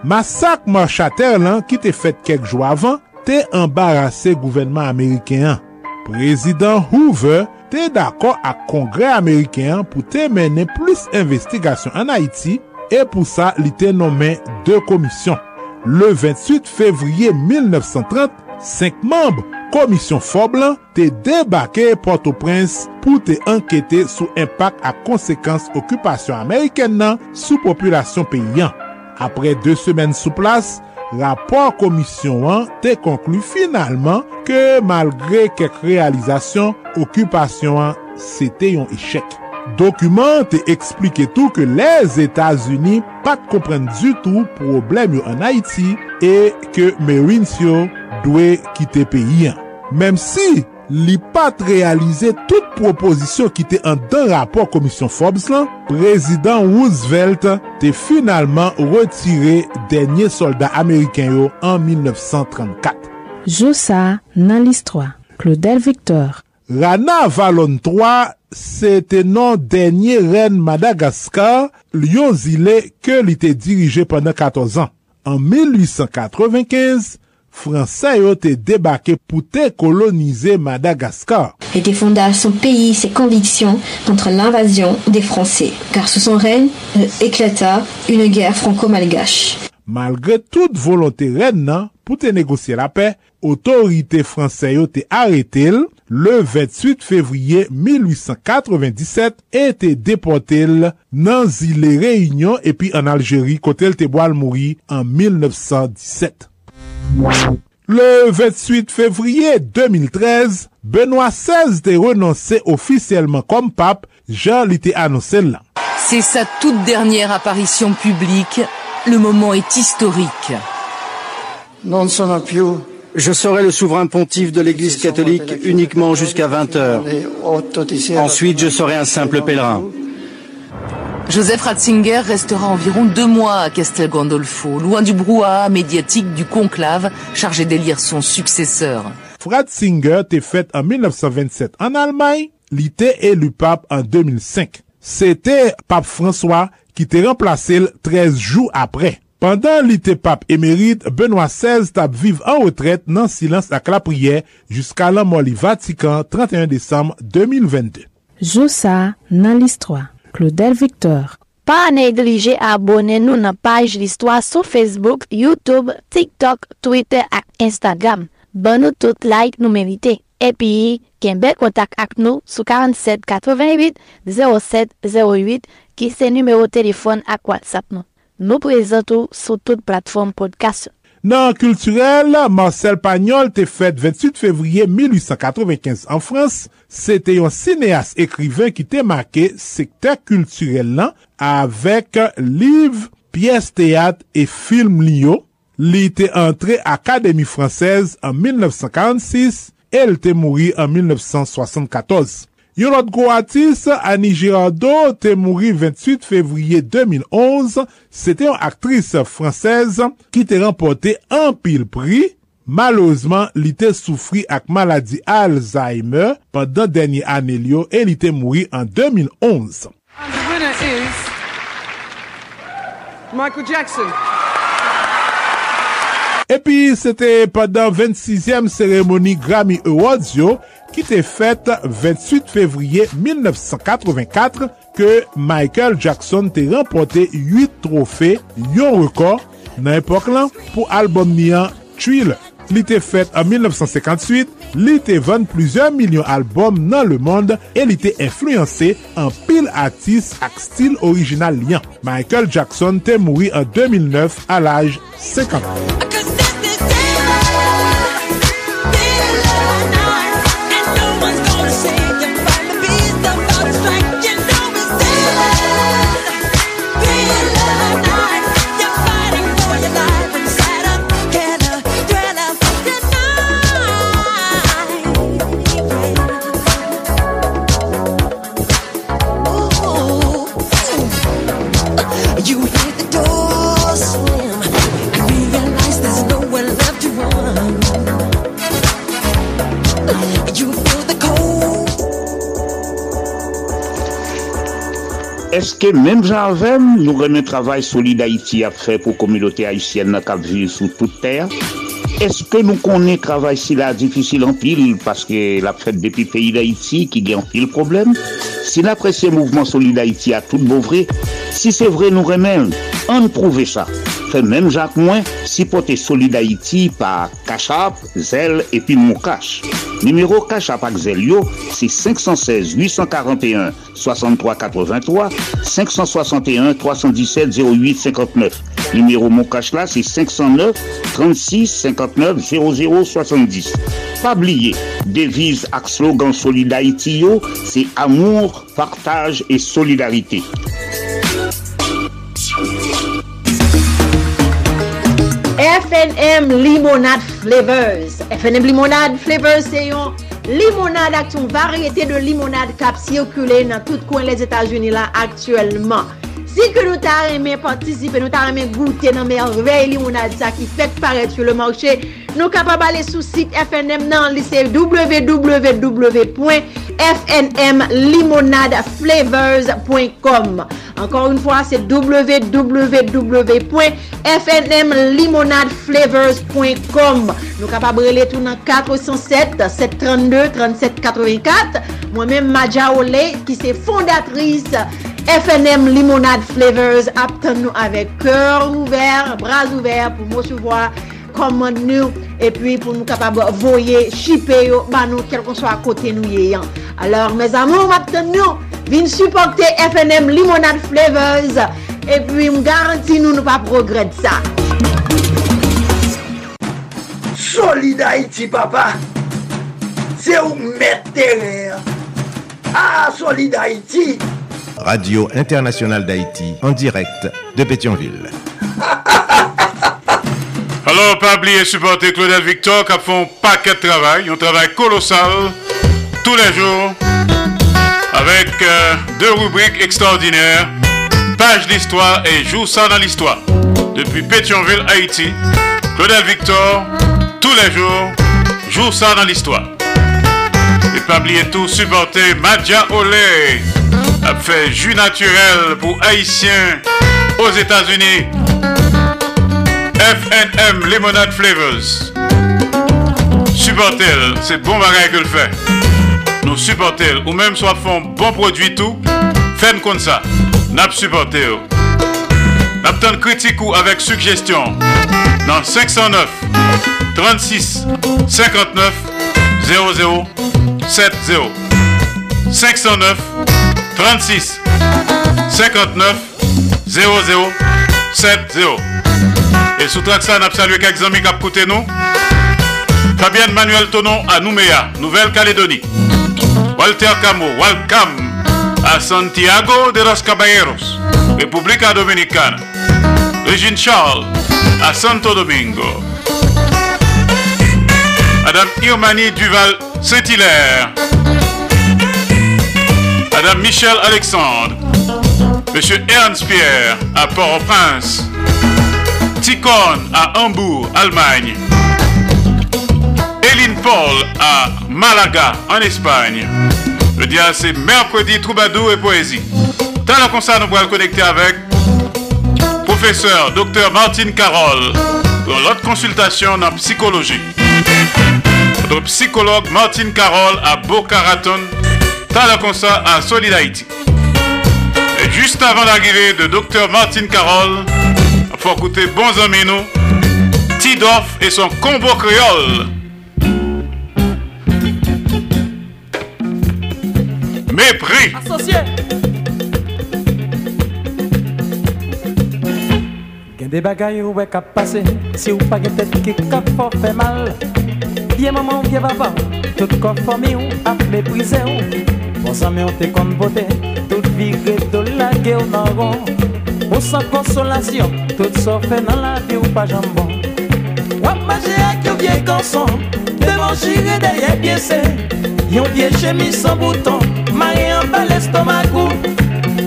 Speaker 18: masak marchater lan ki te fet kek jou avan, te embarase gouvenman Amerikean. Prezident Hoover te dako ak kongre Amerikean pou te mene plus investigasyon an Haiti E pou sa, li te nomen de komisyon. Le 28 fevriye 1930, 5 mamb komisyon Foblan te debake Port-au-Prince pou te ankete sou impak a konsekans okupasyon Ameriken nan sou populasyon peyyan. Apre 2 semen sou plas, rapor komisyon an te konklu finalman ke malgre kek realizasyon, okupasyon an, se te yon echec. Dokumen te eksplike tou ke les Etats-Unis pat kompren du tou problem yo an Haiti e ke Merins yo dwe kite peyi an. Mem si li pat realize tout proposisyon ki te an dan rapor komisyon Forbes lan, prezident Roosevelt te finalman retire denye soldat Ameriken yo an 1934.
Speaker 17: Joussa nan list 3, Claudel Victor
Speaker 18: Rana Valon 3 se te nan denye ren Madagaskar liyon zile ke li te dirije pandan 14 an. An 1895, Fransay yo te debake pou te kolonize Madagaskar.
Speaker 19: Et te fonda son peyi se konviksyon kontre l'invasyon de Fransay, kar sou son ren eklata une ger franco-malgache.
Speaker 18: Malgre tout volonté ren nan pou te negosye la pe, otorite Fransay yo te aretel, le 28 fevriye 1897 et te depotel nan zile Réunion epi an Algérie kote l te boal mouri an 1917. Le 28 fevriye 2013, Benoît XVI te renonse ofisyelman kom pape, jan li te anonsen lan.
Speaker 20: C'est sa toute dernière apparition publique, le moment est historique.
Speaker 21: Non sono più Je serai le souverain pontife de l'Église catholique uniquement jusqu'à 20 heures. Ensuite, je serai un simple pèlerin.
Speaker 20: Joseph Ratzinger restera environ deux mois à Castel Gandolfo, loin du brouhaha médiatique du conclave chargé d'élire son successeur.
Speaker 18: Ratzinger était fait en 1927 en Allemagne, il était élu pape en 2005. C'était pape François qui était remplacé 13 jours après. Pendan li te pap emerite, Benoit XVI tap vive an retret nan silans ak la priye jiska lan moli Vatikan 31 Desem 2022.
Speaker 17: Joussa nan l'histoire. Claudel Victor.
Speaker 11: Pa neglije abone nou nan page l'histoire sou Facebook, Youtube, TikTok, Twitter ak Instagram. Ban nou tout like nou merite. Epi, ken bel kontak ak nou sou 47 88 07 08 ki se numero telefon ak WhatsApp nou. Nou prezentou sou tout platform podcast.
Speaker 18: Nan kulturel, Marcel Pagnol te fet 28 fevriye 1895 an Frans. Se te yon sineas ekriven ki te make sekter kulturel nan avek liv, piyes teat e film liyo. Li te entre Akademi Fransez an 1946, el te mouri an 1974. Yon lot gwo atis, Annie Girardot, te mouri 28 fevriye 2011, se te yon aktris fransez ki te rempote an pil pri. Malouzman, li te soufri ak maladi Alzheimer pandan denye ane liyo e li te mouri an 2011.
Speaker 22: And the winner is Michael Jackson.
Speaker 18: Epi, sete padan 26e seremoni Grammy Awards yo, ki te fète 28 fevriye 1984, ke Michael Jackson te rempote 8 trofè yon rekor nan epok lan pou albom niyan Thriller. Li te fète an 1958, li te vende plusieurs milyon albom nan le monde e li te influense an pil atis ak stil orijinal liyan. Michael Jackson te mouri an 2009 al aj 50 an.
Speaker 5: Eske menm janvem nou remen travay soli d'Haïti ap fè pou komilote Haïtien nan kap vir sou tout ter? Eske nou konen travay si la difisil an pil paske la fèt depi peyi d'Haïti ki gen pil problem? Si la presye mouvment soli d'Haïti a tout bouvre, si se vre nou remen, an prouve sa. Fè menm jak mwen, si pote soli d'Haïti pa Kachap, Zel epi Moukache. Numero Kachap ak Zel yo, si 516-841-6383, 561-317-0859. Numero Moukache la, 39 00 70. Pa bliye, devize ak slogan Solidarity yo, se amour, partaj e solidarite.
Speaker 23: FNM Limonade Flavors. FNM Limonade Flavors se yon limonade ak ton varyete de limonade kap sirkule nan tout kwen les Etats-Unis la aktuelman. Si ke nou ta reme partisipe, nou ta reme goute nan merveil limonade sa ki fet paret sou le manche, Nou kapab ale sou sit FNM nan lise www.fnmlimonadeflavors.com Ankor un fwa se www.fnmlimonadeflavors.com Nou kapab rele tou nan 407 732 3784 Mwen men Madja Ole ki se fondatris FNM Limonade Flavors Aptan nou avek kèr ouver, bras ouver pou mou souvoa komand nou E pi pou nou kapab voye, shipe yo, ban nou kel kon so a kote nou ye yan Alors, mes amou, aptan nou Vin supporte FNM Limonade Flavors. E pi m garanti nou nou pa progred sa
Speaker 2: Solida iti papa Se ou mette re Ah, Solida iti
Speaker 1: Radio Internationale d'Haïti, en direct de Pétionville.
Speaker 4: Alors, pas oublier supporter Claudel Victor qui font paquet de travail, un travail colossal tous les jours avec euh, deux rubriques extraordinaires, page d'histoire et joue ça dans l'histoire. Depuis Pétionville, Haïti, Claudel Victor, tous les jours, joue ça dans l'histoire. Et pas oublier tout supporter Madja Olé a fait jus naturel pour Haïtiens aux États-Unis. FNM Lemonade Flavors. Supportez, c'est bon bagage que le fait. Nous supportez, ou même soit font bon produit tout, faites comme ça. N'a supporté. N'a critique ou avec suggestion. Dans 509 36 59 00 70 509 36 59 00 70 Et sous traque ça, nous salué quelques amis qui ont écouté nous. Fabien Manuel Tonon à Nouméa, Nouvelle-Calédonie. Walter Camo, welcome à Santiago de los Caballeros, République Dominicana. Régine Charles à Santo Domingo. Madame Irmani Duval Saint-Hilaire. Madame Michel Alexandre, Monsieur Ernst Pierre à Port-au-Prince, À Hambourg, Allemagne, Eline Paul à Malaga, en Espagne. Le dia c'est mercredi troubadour et poésie. Dans le concert, nous pourrons connecter avec professeur Dr Martine Carole pour l'autre consultation en psychologie. Notre psychologue Martine Carole à Boca Raton, t'as le constat à Solid. Et juste avant l'arrivée de Dr Martine Carole, faut écouter bons amis nous, Tidoff et son combo créole. Mépris.
Speaker 22: Associé. Gen des bagailles ou ka passé, si ou pas gen tête qui fort fait mal. Bien maman, bien papa, tout corps famille ou a méprisé ou. Bon ça mais on te compte beauté, toute vie de la guerre dans. Ou sans consolation, tout ça fait dans la vie ou pas jambon. Wap manger avec un vieil garçon, devant chirer derrière pied Yon vieille chemise sans bouton, marié en bas l'estomac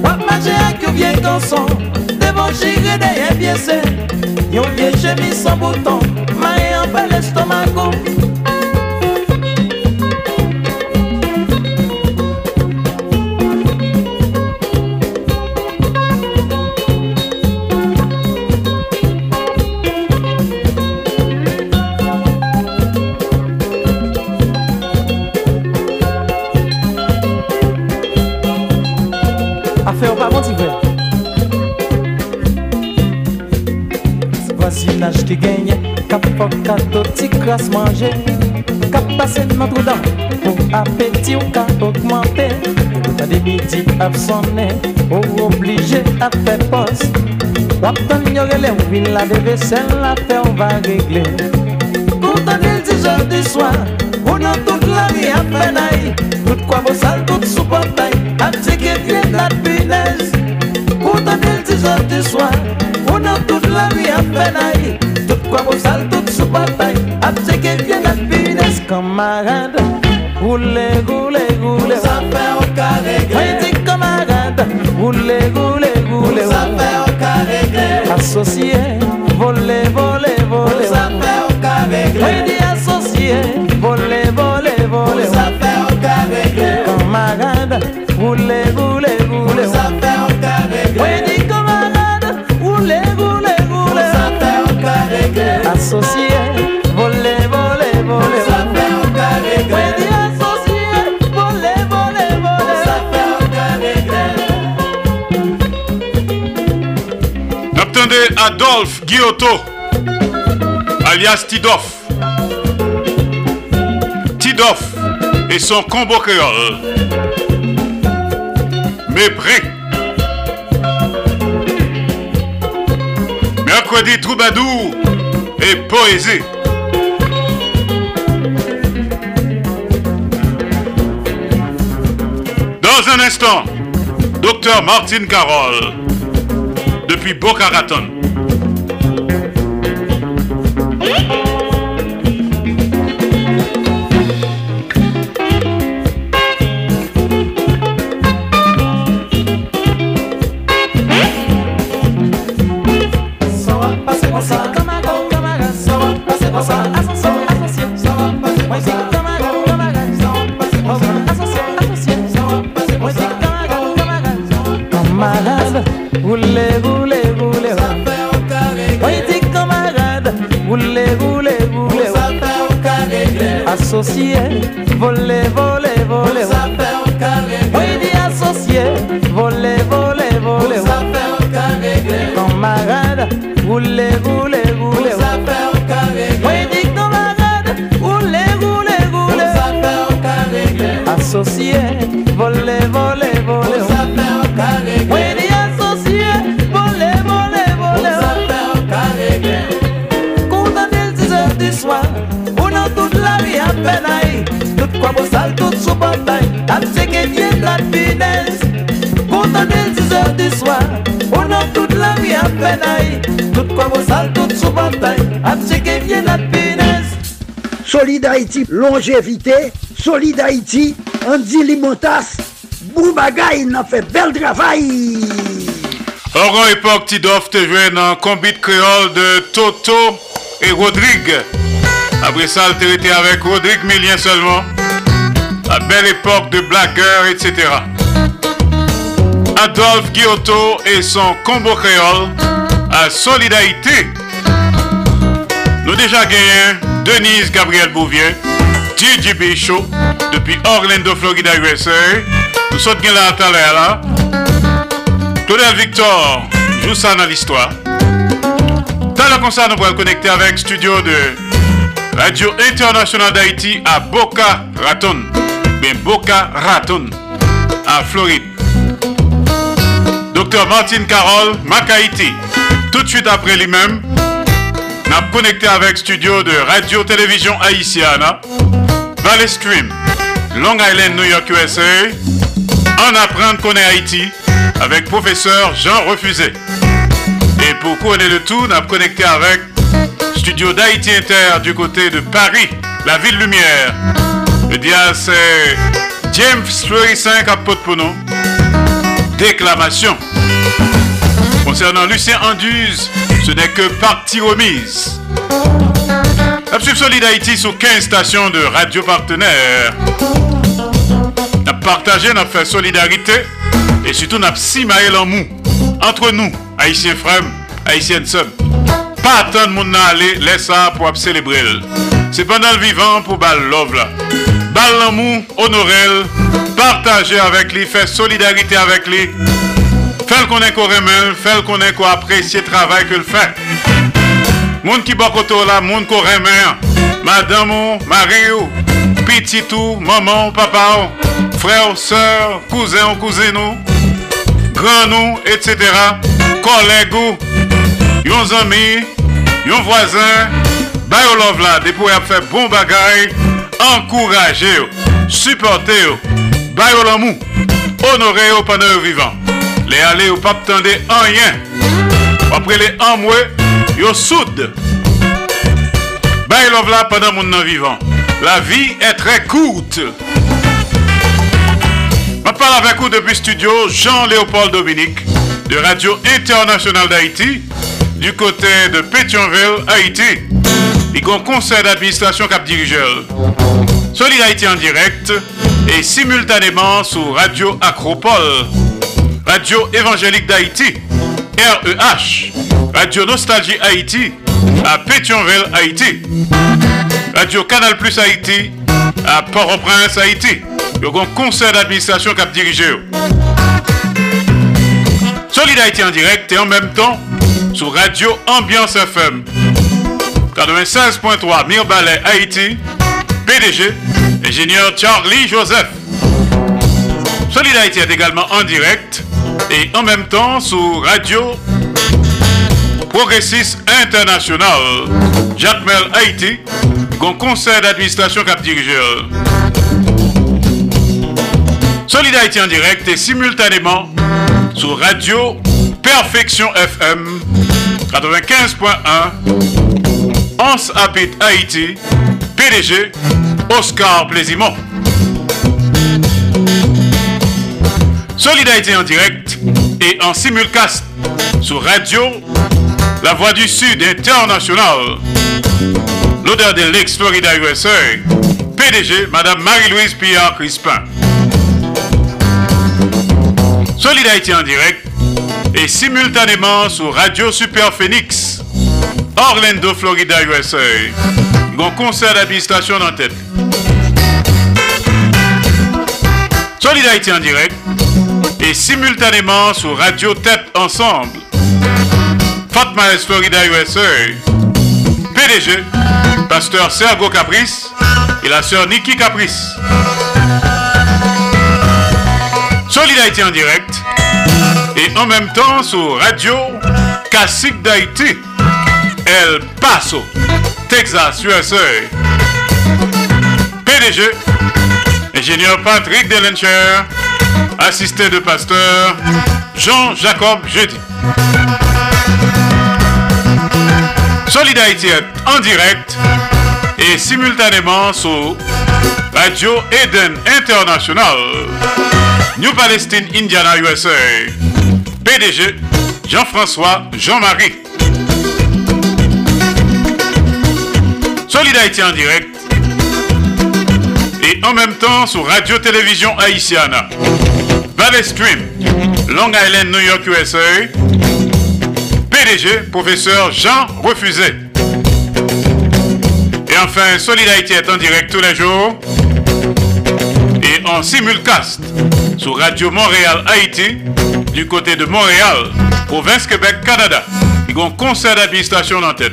Speaker 22: Wap manger avec un devant chirer derrière pied Yon vieille chemise sans bouton, marié en bas l'estomac fok kato ti kras manje. Kap pase nan trou dan Ou apeti ou ka augmente. Ta debiti ap sonne Ou oblige ap fe pos. Wap tan yorele ou vin la deve Sel la fe ou va regle. Pou tan el di jor di swa Ou nan tout la mi ap menay Tout kwa bo sal tout sou portay Ap teke vye nat binez Pou tan el di jor di swa Ou nan tout la mi ap menay Tout quoi vos sales, tout sous portail, à ticket bien la punaise. Camarade, roulez, roulez, roulez. Ça fait au carré. Oui, dis camarade, roulez, roulez, roulez. Ça fait au carré. Associé, voler, voler, voler. Ça fait au carré. Oui, dis associé, voler, voler, voler. Ça fait au carré. Camarade, roulez, roulez, roulez. Ça fait au carré. Oui, dis Associé, voler, voler, voler. Ça fait au carré. Oui, associé, voler, voler, voler. Ça fait au carré.
Speaker 4: Attendez Adolphe Guillotot, alias Tidoff. Tidoff et son combo créole. Mépris. Mercredi troubadour et poésie. Dans un instant, Docteur Martine Carole, depuis Boca Raton.
Speaker 2: Longévité. Solid Haïti, Andy Limotas. Boubagaï, n'a fait bel travail.
Speaker 4: Encore époque, Tidoff te joué dans le combi de créole de Toto et Rodrigue. Après ça, il été avec Rodrigue Millien seulement. La belle époque de Blagueur, etc. Adolphe Guillotot et son combo créole à Solidarité. Nous déjà gagné Denise Gabriel Bouvier, TGB Show, depuis Orlando, Florida, USA. Nous sommes là à là. Claudel Victor joue ça dans l'histoire. Dans le concert, nous pourrons connecter avec studio de Radio Internationale d'Haïti à Boca Raton. Bien Boca Raton, à Floride. Docteur Martin Carole, Mac-Haïti. Tout de suite après lui-même, nous avons connecté avec studio de Radio-Télévision Haïtiana, Valley Stream, Long Island, New York, USA. En apprendre qu'on est Haïti avec professeur Jean Refusé. Et pour connaître le tout, nous avons connecté avec studio d'Haïti Inter du côté de Paris, la ville lumière. Le dia c'est James Fleury 5 à Potpono. Déclamation. Concernant Lucien Anduze, ce n'est que partie remise. Absolue Solid Haïti sur 15 stations de radio partenaires. N'a partagé, n'a fait solidarité et surtout n'a si en mou entre nous, haïtiens frères, haïtiennes sœurs. Pas attendre mon aller, laisse ça pour célébrer. C'est pendant le vivant pour bal love là. Bal l'amour, honorer, partager avec lui, faire solidarité avec lui. Qu'on remet, faire qu'on est qu'on apprécie le travail que le fait. Moun qui bakoto là, moun qu'on remet. Madame, Marie, petit tout, maman, papa, frère, soeur, cousin, cousine, grand nous, etc. Collègues, yon amis, yon voisin, bay love là, des pour faire bon bagay, encourager, supporter, bay l'amour, honorer pendant le vivant. Les aller au pape tendez en rien. Après les en yo soude. Bay love là pendant mon vivant. La vie est très courte. Je parle avec vous depuis studio Jean-Léopold Dominique de Radio Internationale d'Haïti du côté de Pétionville, Haïti. Il y a un conseil d'administration cap dirigeur. Solid Haïti en direct et simultanément sur Radio Acropole, Radio Évangélique d'Haïti, REH, Radio Nostalgie Haïti à Pétionville, Haïti. Radio Canal Plus Haïti à Port-au-Prince, Haïti. A un conseil d'administration qui a dirigé. Solid Haïti en direct et en même temps sur Radio Ambiance FM 96.3 Mirbalet Haïti, PDG, ingénieur Charlie Joseph. Solid Haïti est également en direct et en même temps sur Radio Progressiste International, Jacques Mel Haïti, un conseil d'administration cap dirigeur. Solid Haïti en direct et simultanément sur Radio Perfection FM 95.1 Ans Apit Haïti, PDG Oscar Plaisimont. Solid Haïti en direct et en simulcast sur Radio La Voix du Sud International. L'odeur de l'ex-Florida USA, PDG Madame Marie-Louise Pierre Crispin. Solid Haïti en direct et simultanément sur Radio Super Phoenix, Orlando, Florida, USA. Bon concert d'administration en tête. Solid Haïti en direct et simultanément sur Radio Tête Ensemble, Fatma Florida, USA. PDG, Pasteur Sergo Caprice et la sœur Nikki Caprice. Solid Haïti en direct et en même temps sur Radio Classique d'Haïti, El Paso, Texas, USA. PDG, ingénieur Patrick Delencher, assisté de pasteur Jean-Jacob Jeudi. Solid Haïti est en direct et simultanément sur Radio Eden International. New Palestine, Indiana, USA. PDG Jean-François Jean-Marie. Solid Haïti en direct. Et en même temps sur Radio Télévision Haïtiana. Stream, Long Island, New York, USA. PDG, professeur Jean Refusé. Et enfin, Solid Haïti est en direct tous les jours et en simulcast sur Radio Montréal Haïti du côté de Montréal, province Québec, Canada. Ils ont conseil d'administration dans tête.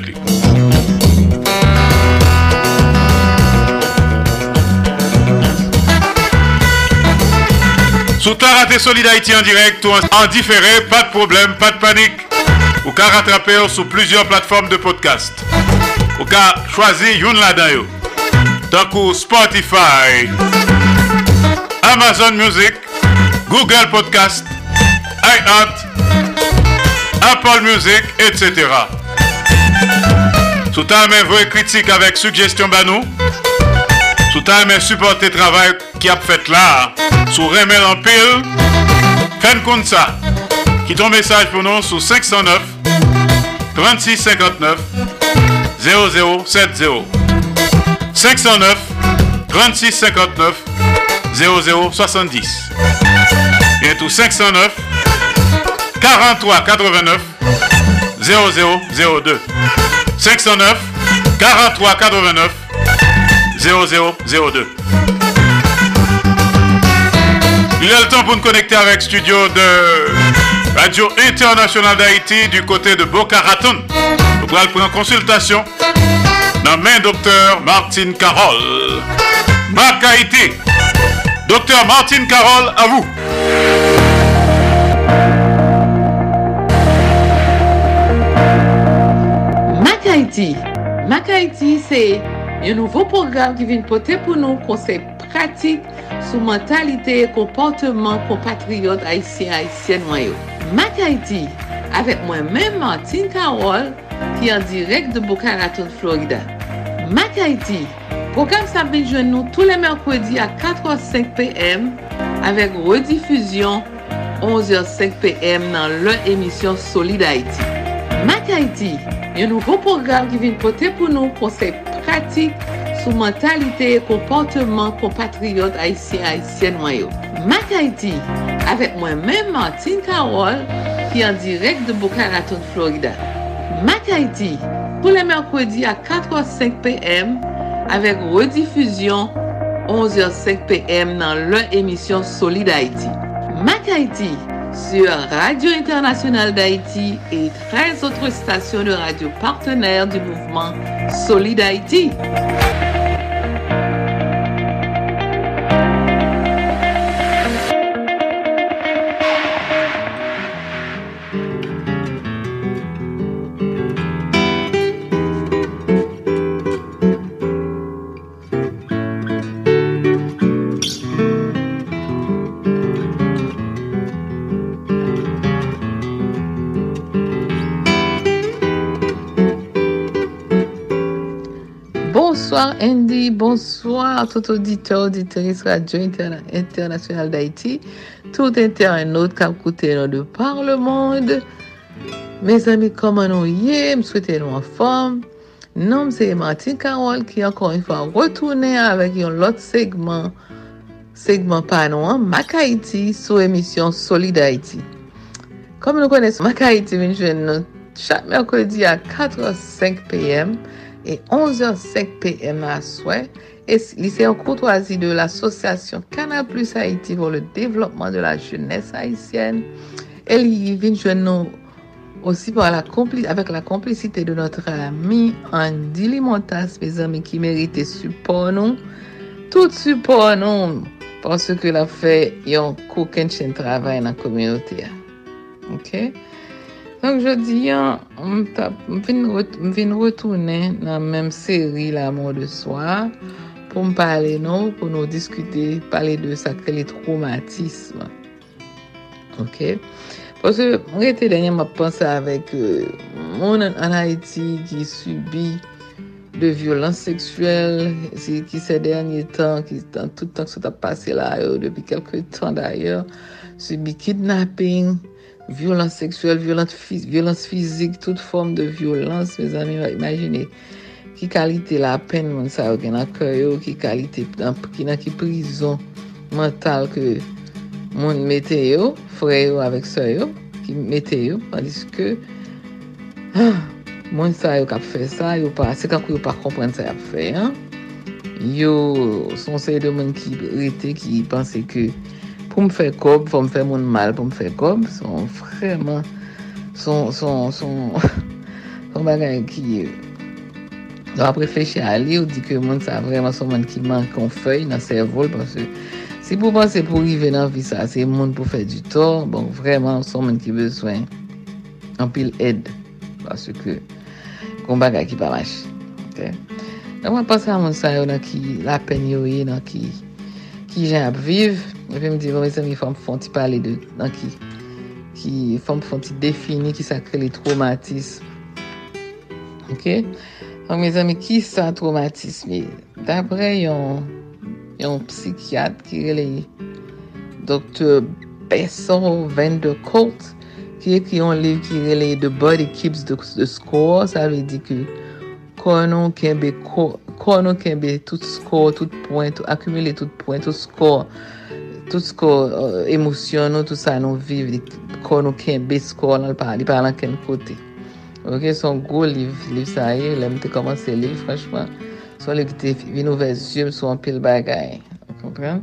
Speaker 4: Sous ta raté Solid Haïti en direct ou en différé, pas de problème, pas de panique. Ou qu'à rattraper sur plusieurs plateformes de podcast. Ou qu'à choisir une là-dedans. Spotify, Amazon Music, Google Podcast, iHeart, Apple Music, etc. Sous ta main, vos critiques avec suggestion banou. Sous ta main, supporter travail qui a fait là. Sous remel en pile. Faites comme ça. Qui ton message pour nous sous 509 36 59 0070. 509 36 59 0070. Et tout 509 43 89 0002. 509 43 89 0002. Il est le temps pour nous connecter avec studio de Radio Internationale d'Haïti du côté de Boca Raton. Nous pourrons prendre consultation dans main docteur Martine Carole. Mac Haïti. Docteur Martine Carole, à vous.
Speaker 9: Mac Haiti. Mac Haiti, c'est un nouveau programme qui vient porter pour nous conseils pratiques sou mentalite e komportman kompatriot Haitien-Haitien mwen yo. Mak Haiti, avek mwen men Martin Karol, ki an direk de Boca Raton, Florida. Mak Haiti, program sa benjwen nou tou le merkwedi a 4h05 pm, avek redifuzyon 11h05 pm nan lè emisyon Solid Haiti. Mak Haiti, yon nouvo program ki vin pote pou nou konsep pratik sou mentalite e komporteman kompatriot Haitien Haitien mwen yo. Mak Haiti, avek mwen men Martin Karol, ki an direk de Boca Raton, Florida. Mak Haiti, pou le merkwedi a 4h05 pm, avek redifuzyon 11h05 pm nan lè emisyon Solid Haiti. Mak Haiti, sur Radio Internationale d'Haïti et 13 autres stations de radio partenaires du mouvement Solid Haïti. Thank you. Bonsoir Andy, bonsoir tout auditeur, auditrice Radio Interna Internationale d'Haïti, tout internaute kap koute nou de par le monde. Mes amis, koman nou ye, m souwete nou an form. Nom se Martin Karol ki ankon yon fwa retourne avèk yon lot segman, segman panouan, Mak Haïti sou emisyon Solid Haïti. Kom nou kones, Mak Haïti vin jwen nou chak mèrkodi a 4 ou 5 p.m., et 11h05 pm à souhait. et lycée en courtoisie de l'association Canal Plus Haïti pour le développement de la jeunesse haïtienne. Elle y vient jeune nous aussi par la avec la complicité de notre ami Andy Limontas, mes amis qui méritent support nous, tout support nous, parce que la fait yon coquin travail dans la communauté. Ok? Donk jodi an, m vin rotounen nan menm seri la mor de swa pou m pale nou, pou nou diskute, pale de sakre li traumatisme. Ok? Pwese m rete denye m ap panse avek euh, moun euh, an Haiti ki subi de violans seksuel ki se denye tan, ki tan tout tan ki sou ta pase la yo, depi kelke tan dayor, subi kidnapping, violence seksuel, violence fizik, tout form de violence, me zami, imagine, ki kalite la pen moun sa yo gen akayo, ki kalite ki nan ki prizon mental ke moun mete yo, freyo avek soyo, ki mete yo, pandis ke ah, moun sa yo kap fe sa, yo pa, se kakou yo pa kompren sa yap fe, hein? yo son se de moun ki rete ki pense ke pou m fè kob, pou m fè moun mal, pou m fè kob, son vreman, son, son, son, son bagay ki, do apre fèche a li, ou di ke moun sa vreman son moun ki man kon fèy nan servol, parce si pou panse pou rive nan vi sa, se moun pou fè du tor, bon vreman son moun ki beswen, an pil ed, parce ke, kon bagay ki pa mach, ok? Nan mwen pase a moun sa yo nan ki, la pen yo ye nan ki, ki jen ap viv, epi m di, bon, mese mi fòm fòm ti pale de, nan ki, ki fòm fòm ti defini ki sa kre le traumatisme. Ok? An, mese mi, ki sa traumatisme? Dapre yon, yon psikiat ki rele Dr. Besson Van der Kolt, ki ek yon liv ki rele The Body Keeps the, the Score, sa ve di ki konon kembe skor nou kenbe, tout skor, tout point, akumile tout point, tout skor, tout skor uh, emosyon nou, tout sa nou viv, skor nou kenbe, skor nan li parlan ken kote. Ok, son gwo liv, liv sa ye, lèm te komanse liv, franchman, son liv ki te vi nou vezyum sou an pil bagay, kompren?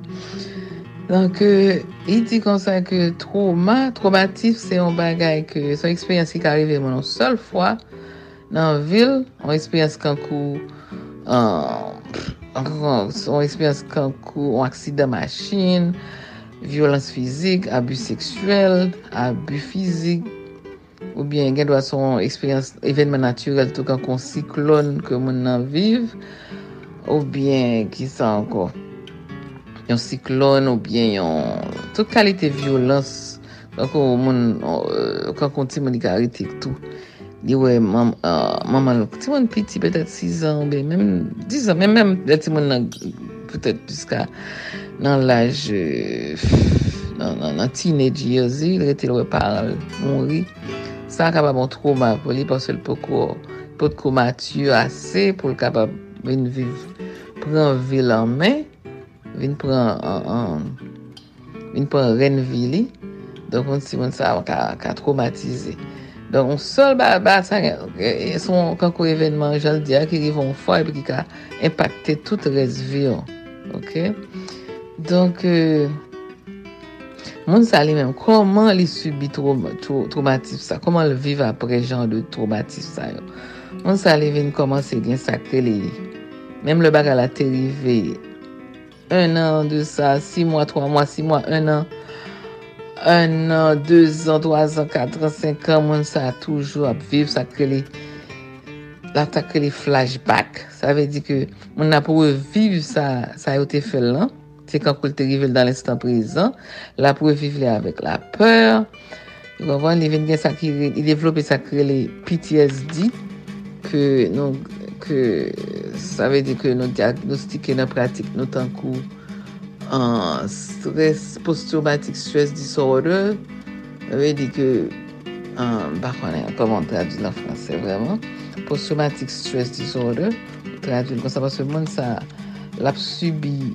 Speaker 9: Donk, yi euh, di konsen ke trauma, traumatif, se yon bagay ke son eksperyansi ki ka arrive moun an sol fwa, nan vil, an eksperyans kankou, an espyans kankou, an aksida machin, violans fizik, abu seksuel, abu fizik, ou bien gen dwa son eksperyans evenman naturel tou kan kon siklon ke moun nan viv, ou bien ki sa anko, yon siklon ou bien yon euh, tout kalite violans kankou moun, kankou ti moun aritik tou. Di wè, maman lò, ti moun piti petèt 6 an, be, mèm 10 an, mèm mèm lè ti moun nan petèt piska nan laj nan teenage years, lè ti lè paral moun ri. Sa kapab an trouma pou li, pou se l poko pou tko matyu ase pou l kapab vin viv pran vil an men vin pran an vin pran ren vili, donk moun si moun sa wè ka traumatize. Don, sol ba ba sa e, e, son kankou evenman jal diya ki rivon fwa epi ki ka impakte tout resvi yo. Ok? Donk, euh, moun sa li menm, koman li subi traumatif sa? Koman li vive apre jan de traumatif sa yo? Moun sa li ven koman se gen sakre li. Menm le baga la terive, un an de sa, 6 mwa, 3 mwa, 6 mwa, 1 an, 1 an, 2 an, 3 an, 4 an, 5 an, moun sa toujou ap viv, sa ke li, la ta ke li flashback. Sa ve di ke moun ap pou viv sa, sa yo te fel lan, se kan kou te rivel dan l'instant prezant, la pou viv li avèk la pèr, yon van li ven gen sa ki, li devlopè sa ke li PTSD, ke nou, ke, sa ve di ke nou diagnostike nan pratik nou tankou, an stres post-traumatik stress disorder, ve di ke, euh, an, bakonnen, koman tradwil an franse vreman, post-traumatik stress disorder, tradwil kon sa pas se moun sa, lap subi,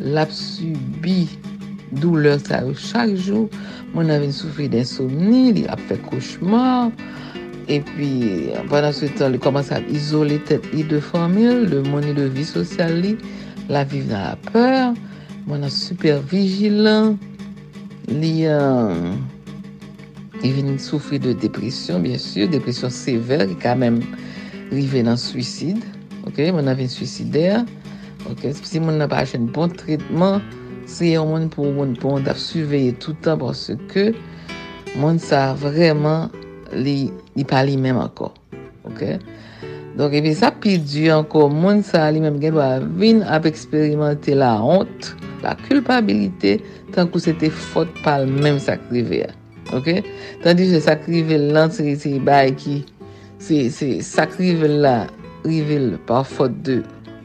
Speaker 9: lap subi douleur sa yo chak jou, moun avin soufri d'insomni, li ap fe kouchman, e pi, banan sou tan li koman sa izole tet li de famil, le mouni de vi sosyal li, la viv nan la peur, Mwen an super vijilan. Li an... Li soufri de depresyon, bien sur. Depresyon sever, ki kamem rive nan suicid, Ok, mwen an vin suicider. Ok, si mwen an pa achen bon tritman, se yon mwen pou mwen pon da suveye toutan pwase ke mwen sa vreman li, li pa li menm akor. Ok, Donk epi sa pi di anko moun sa li menm gen dwa vin ap eksperimente la hont, la kulpabilite tan kou se te fote pal menm sakrive ya. Ok? Tandi se sakrive lan se se bay ki se, se sakrive la rivel par fote de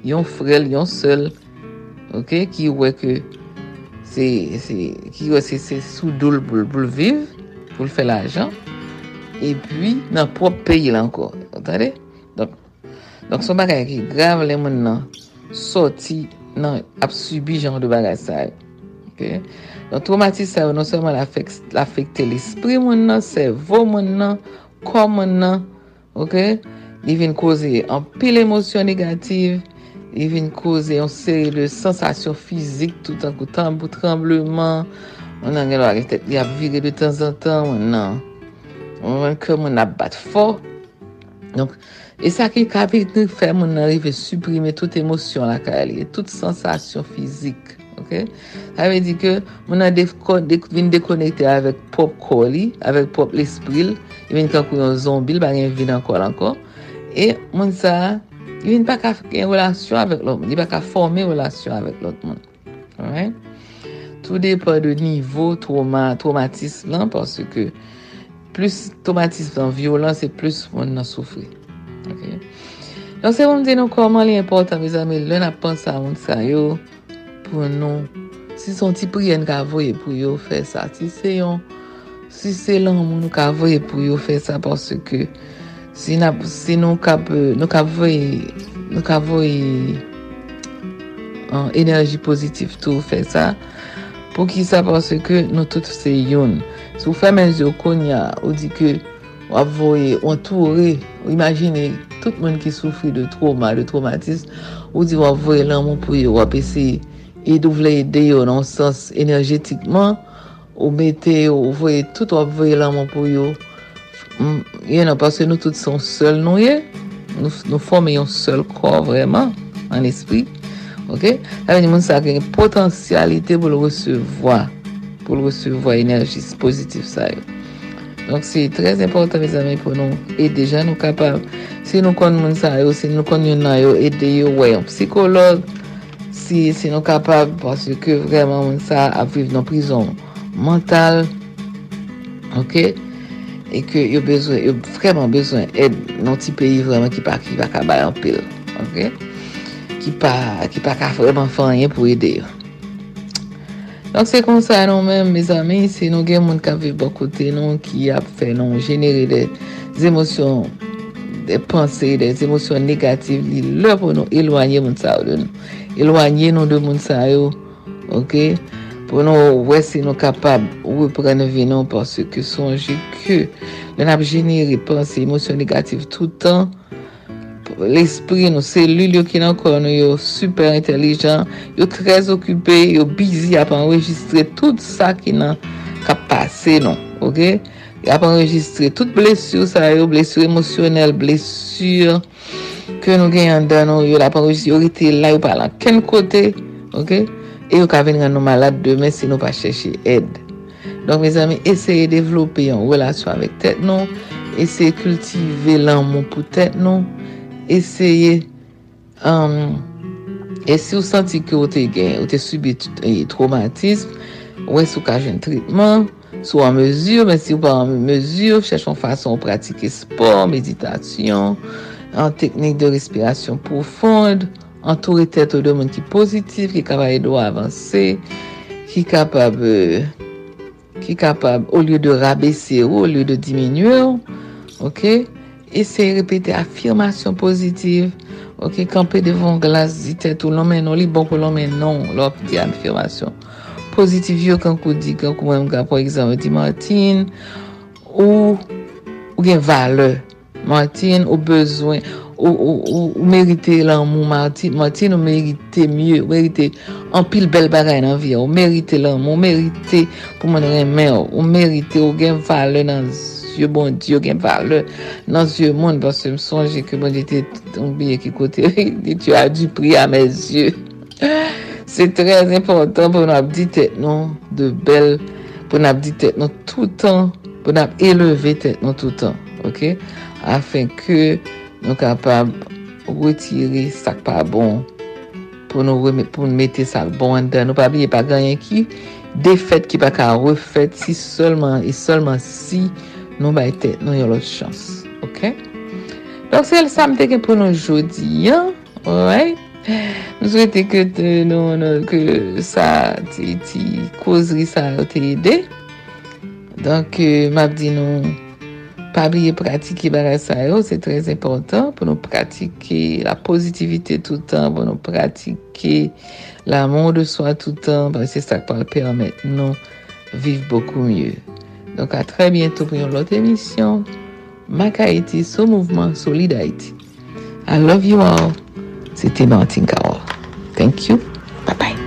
Speaker 9: yon frel, yon sel ok, ki wè ke se, se, ki wè se se sou doul pou l viv, pou l fè la l'fè e pi nan prop peyi lankon, otade? Donk son bagay ki grav le moun nan, soti nan ap subi jan de bagay sa yo. Okay? Donk traumatis sa yo non seman la fekte l'esprit moun nan, servo moun nan, kom moun nan, ok? Li vin koze an pil emosyon negatif, li vin koze an seri de sensasyon fizik tout an koutan pou trembleman, moun nan gen lor ak tet li ap vire de tan zan tan moun nan. Moun nan ke moun ap bat fo. Donk, E sa ki kapit nou fè moun anrive suprime tout emosyon la ka li, tout sensasyon fizik. Ok? Sa ve di ke moun an vin dekonekte avèk pop koli, avèk pop l'espril, vin kankou yon zombil, bagen vin ankol ankol. E moun sa, vin pa ka fè yon relasyon avèk lòt moun, di pa ka formè relasyon avèk lòt moun. Alright? Tout depa de nivou trauma, traumatisme lan, parce ke plus traumatisme lan, violans, e plus moun nan soufri. Ok. Don se pou di nou koman li importan, me zame, lè na pansa moun sa yo pou nou. Si son ti priyen ka voye pou yo fè sa, si se yon, si se lan moun nou ka voye pou yo fè sa, parce ke si, na, si nou ka, nou ka voye, nou ka voye an enerji pozitif tou fè sa, pou ki sa parce ke nou tout se yon. Sou fè men zyo konya, ou di ke, wap voye, entoure, ou imagine, tout moun ki soufri de trauma, de traumatisme, ou di wap voye lan moun pou yo, wap ese, e dou vle ide yo nan sens enerjetikman, ou mette yo, ou voye, tout wap voye lan moun pou yo, yon nan pase nou tout son sol nou ye, nou, nou fome yon sol kor vreman, an espri, ok, avè ni moun sa gen potensyalite pou l resevoa, pou l resevoa enerjis pozitif sa yo. Donk se trez importan me zami pou nou ede jan nou kapab. Se nou kon moun sa yo, se nou kon yon nan yo, ede yo wè yon psikolog, se, se nou kapab pwase ke vreman moun sa aviv nan prizon mental, ok, e ke yo bezwen, yo vreman bezwen ed nan ti peyi vreman ki pa ki va kabay an pil, ok, ki pa, ki pa ka vreman fanyen pou ede yo. Donk se kon sa nou men, me zame, se nou gen moun ka ve bokote nou ki ap fe nou jenere de zemosyon, de panse, non, de zemosyon negatif li lè pou nou elwanyen moun sa ou de nou. Elwanyen nou de moun sa yo, ok? pou nou wè se nou kapab wè preneve nou porsi ke sonje ke lè nap jenere panse, emosyon negatif toutan l'esprit nou, selul yo ki nan kon nou yo super intelijan, yo trez okupé, yo bizi ap enregistre tout sa ki nan kap pase nou, ok? ap enregistre tout blesur sa yo, blesur emosyonel, blesur ke nou gen yon dan nou, yo ap enregistre, yo rete la yo palan ken kote, ok? E yo ka ven gen nou malade demen se nou pa chèche ed. Donk, mes ami, eseye devlope yon relasyon avèk tèt nou, eseye kultive lan moun pou tèt nou, eseye um, e si ou santi ki ou te gen, ou te subi e, traumatisme, ou e sou ka jen tritman, sou an mezur, men si ou pa an mezur, chèchon fason pratike sport, meditasyon, an teknik de respirasyon poufonde, an toure tèt ou de moun ki pozitif, ki kaba do avanse, ki kapab, ki kapab, ou liyo de rabese ou, ou liyo de diminue ou, ok, eseye repete afirmasyon pozitiv, ok, kampe devon glas di tèt ou lomen non li, bon pou lomen non, lop di afirmasyon. Pozitiv yo kankou di, kankou mwen mga, pou exemple, di Martin, ou, ou gen vale, Martin, ou bezwen, ou, ou, ou, ou merite l'anmou, Martine, Martine, ou merite mye, ou merite anpil bel bagay nan vi, ou merite lan l'anmou, ou merite pou mwen remen, ou merite, ou gen vale nan zi, zye bon diyo gen vale nan zye moun basse m sonje ke bon jete tombe ki kote di tu a di pri a me zye se trez important pou nou ap di tet nou de bel pou nou ap di tet nou toutan pou nou ap eleve tet nou toutan ok? Afin ke nou kapab retire sak pa bon pou nou, nou mette sak bon an dan nou pa biye pa ganyen ki Defet ki pa ka refet si solman, e solman si nou bay tet nou yon lot chans. Ok? Donk se l samte ke pou nou jodi, yon, ouay, nou souwete ke nou, nou, ke sa, ti, ti, kozri sa yo te ede. Donk, euh, map di nou, pabliye pratike bara sa yo, se trez important pou nou pratike la pozitivite toutan, pou nou pratike la moun de swa toutan, pou se kwa l permet nou viv boku mye. Donk a tre bientou pou yon lot emisyon. Mac Haiti sou mouvment Solid Haiti. I love you all. C'était Martin Carole. Thank you. Bye-bye.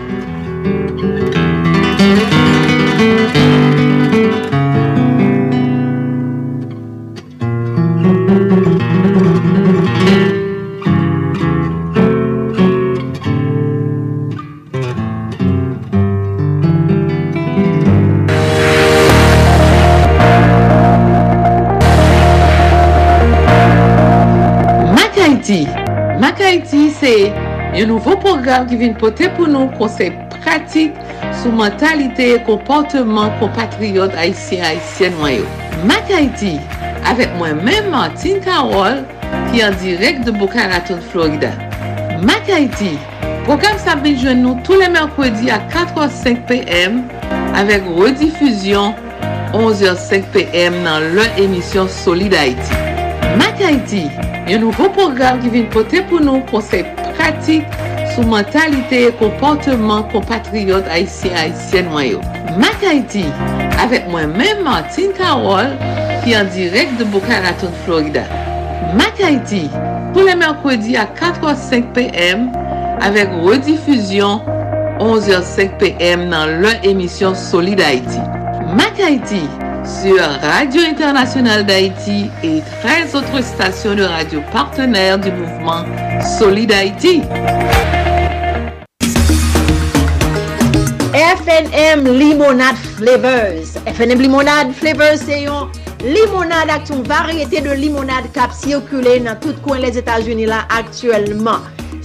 Speaker 9: Nouveau programme qui vient porter pour nous conseils pratiques sur mentalité et comportement compatriotes haïtiens haïtiennes noyaux. Mac Haiti, avec moi-même Martine Carole, qui est en direct de Boca Raton, Florida. Mac Haiti, programme s'habille jeune nous tous les mercredis à 4h05 p.m. avec rediffusion 11h05 p.m. dans leur émission Solid Haïti. Mac Haiti, un nouveau programme qui vient porter pour nous conseils pratik sou mentalite e komporteman kompatriyot Haitien-Haitien mwen yo. Mak Haiti, avek mwen men Martin Karol, ki an direk de Boca Raton, Florida. Mak Haiti, pou le merkwedi a 4h05 pm, avek redifuzyon 11h05 pm nan lè emisyon Solid Haiti. Mak Haiti, sur Radio Internationale d'Haïti et 13 autres stations de radio partenaires du mouvement Solid Haïti.
Speaker 23: FNM Limonade Flavors. FNM Limonade Flavors c'est yon limonade avec une variété de limonade kap circulé dans tout coin les États-Unis là actuellement.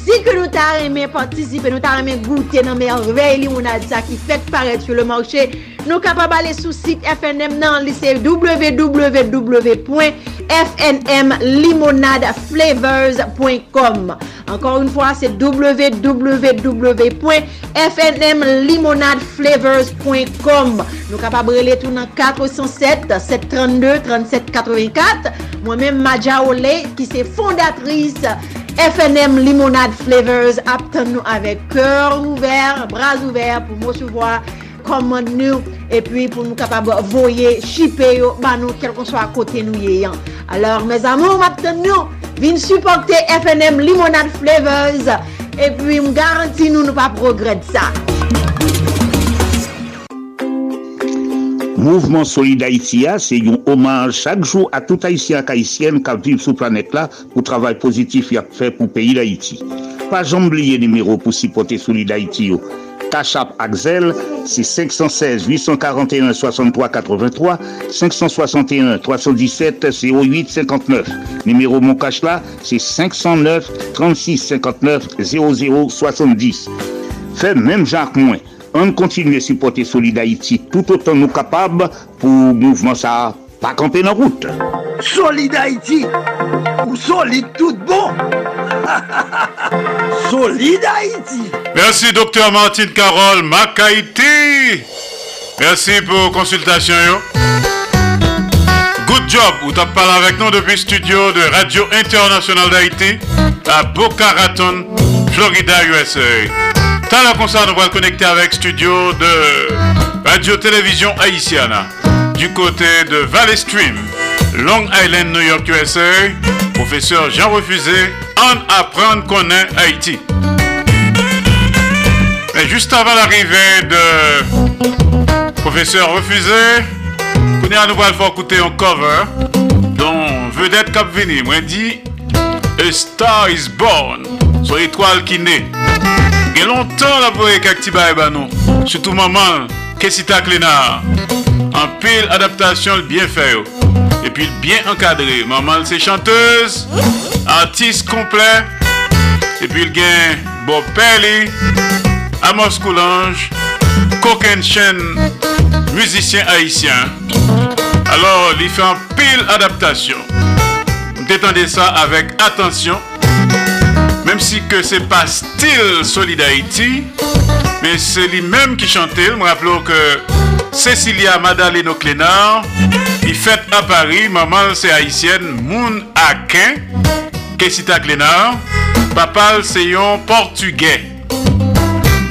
Speaker 23: Si ke nou ta reme patisipe, nou ta reme goute nan merveil li moun adisa ki fet paret sou le manche, nou kapab ale sou sit FNM nan lise www.fnmlimonadeflavors.com Ankor un fwa se www.fnmlimonadeflavors.com Nou kapab rele tou nan 407-732-3784 Mwen men Maja Ole ki se fondatris FNM Limonade Flavors ap tan nou avek kèr ouver, braz ouver pou mou souvoa komand nou epi pou nou kapab voye, shipe yo ban nou kel kon so a kote nou ye yan. Alors, mes amou, ap tan nou vin supporte FNM Limonade Flavors epi m garanti nou nou pa progred sa.
Speaker 5: Mouvement Solid Haïti, a, c'est un hommage chaque jour à tout Haïtien et Haïtienne qui vivent sur la planète là pour le travail positif qu'il a fait pour le pays d'Haïti. Pas jamais oublier numéro pour supporter Solid Haïti. yo. Cachap Axel, c'est 516 841 63 83 561 317 08 59. Numéro mon là, c'est 509 36 59 00 70. Fait même Jacques Moins. On continue à supporter Solid Haïti tout autant nous capables pour le mouvement ça pas camper dans la route.
Speaker 2: Solid Haïti ou solide tout bon Solid Haïti
Speaker 4: Merci, docteur Martine Carole Makaïti. Merci pour consultation. yo. Good job, ou t'as parlé avec nous depuis le studio de Radio Internationale d'Haïti à Boca Raton, Florida, USA. La concert, nous va le connecter avec studio de Radio-Télévision Haïtiana du côté de Valley Stream, Long Island, New York, USA. Professeur Jean Refusé, en apprendre qu'on est Haïti. Mais juste avant l'arrivée de professeur Refusé, à nouveau le faire écouter un cover dont vedette Cap Vini. Moi dit A Star is Born, soit étoile qui naît. Gen lontan la pou e kak ti bay ba nou. Soutou maman, kesita klena. An pil adaptasyon l bien fè yo. E pi l bien ankadre. Maman l se chanteuse, artiste komple. E pi l gen Bob Perli, Amos Coulange, Koken Chen, musicien haïtien. Alors, li fè an pil adaptasyon. Mte tende sa avèk atensyon. Mem si ke se pa stil Solid Haiti Men se li menm ki chante M rappelou ke Cecilia Madaleno Clénard Li fèt a Paris Maman se Haitienne Moun Akin Kesita Clénard Papal se yon Portugè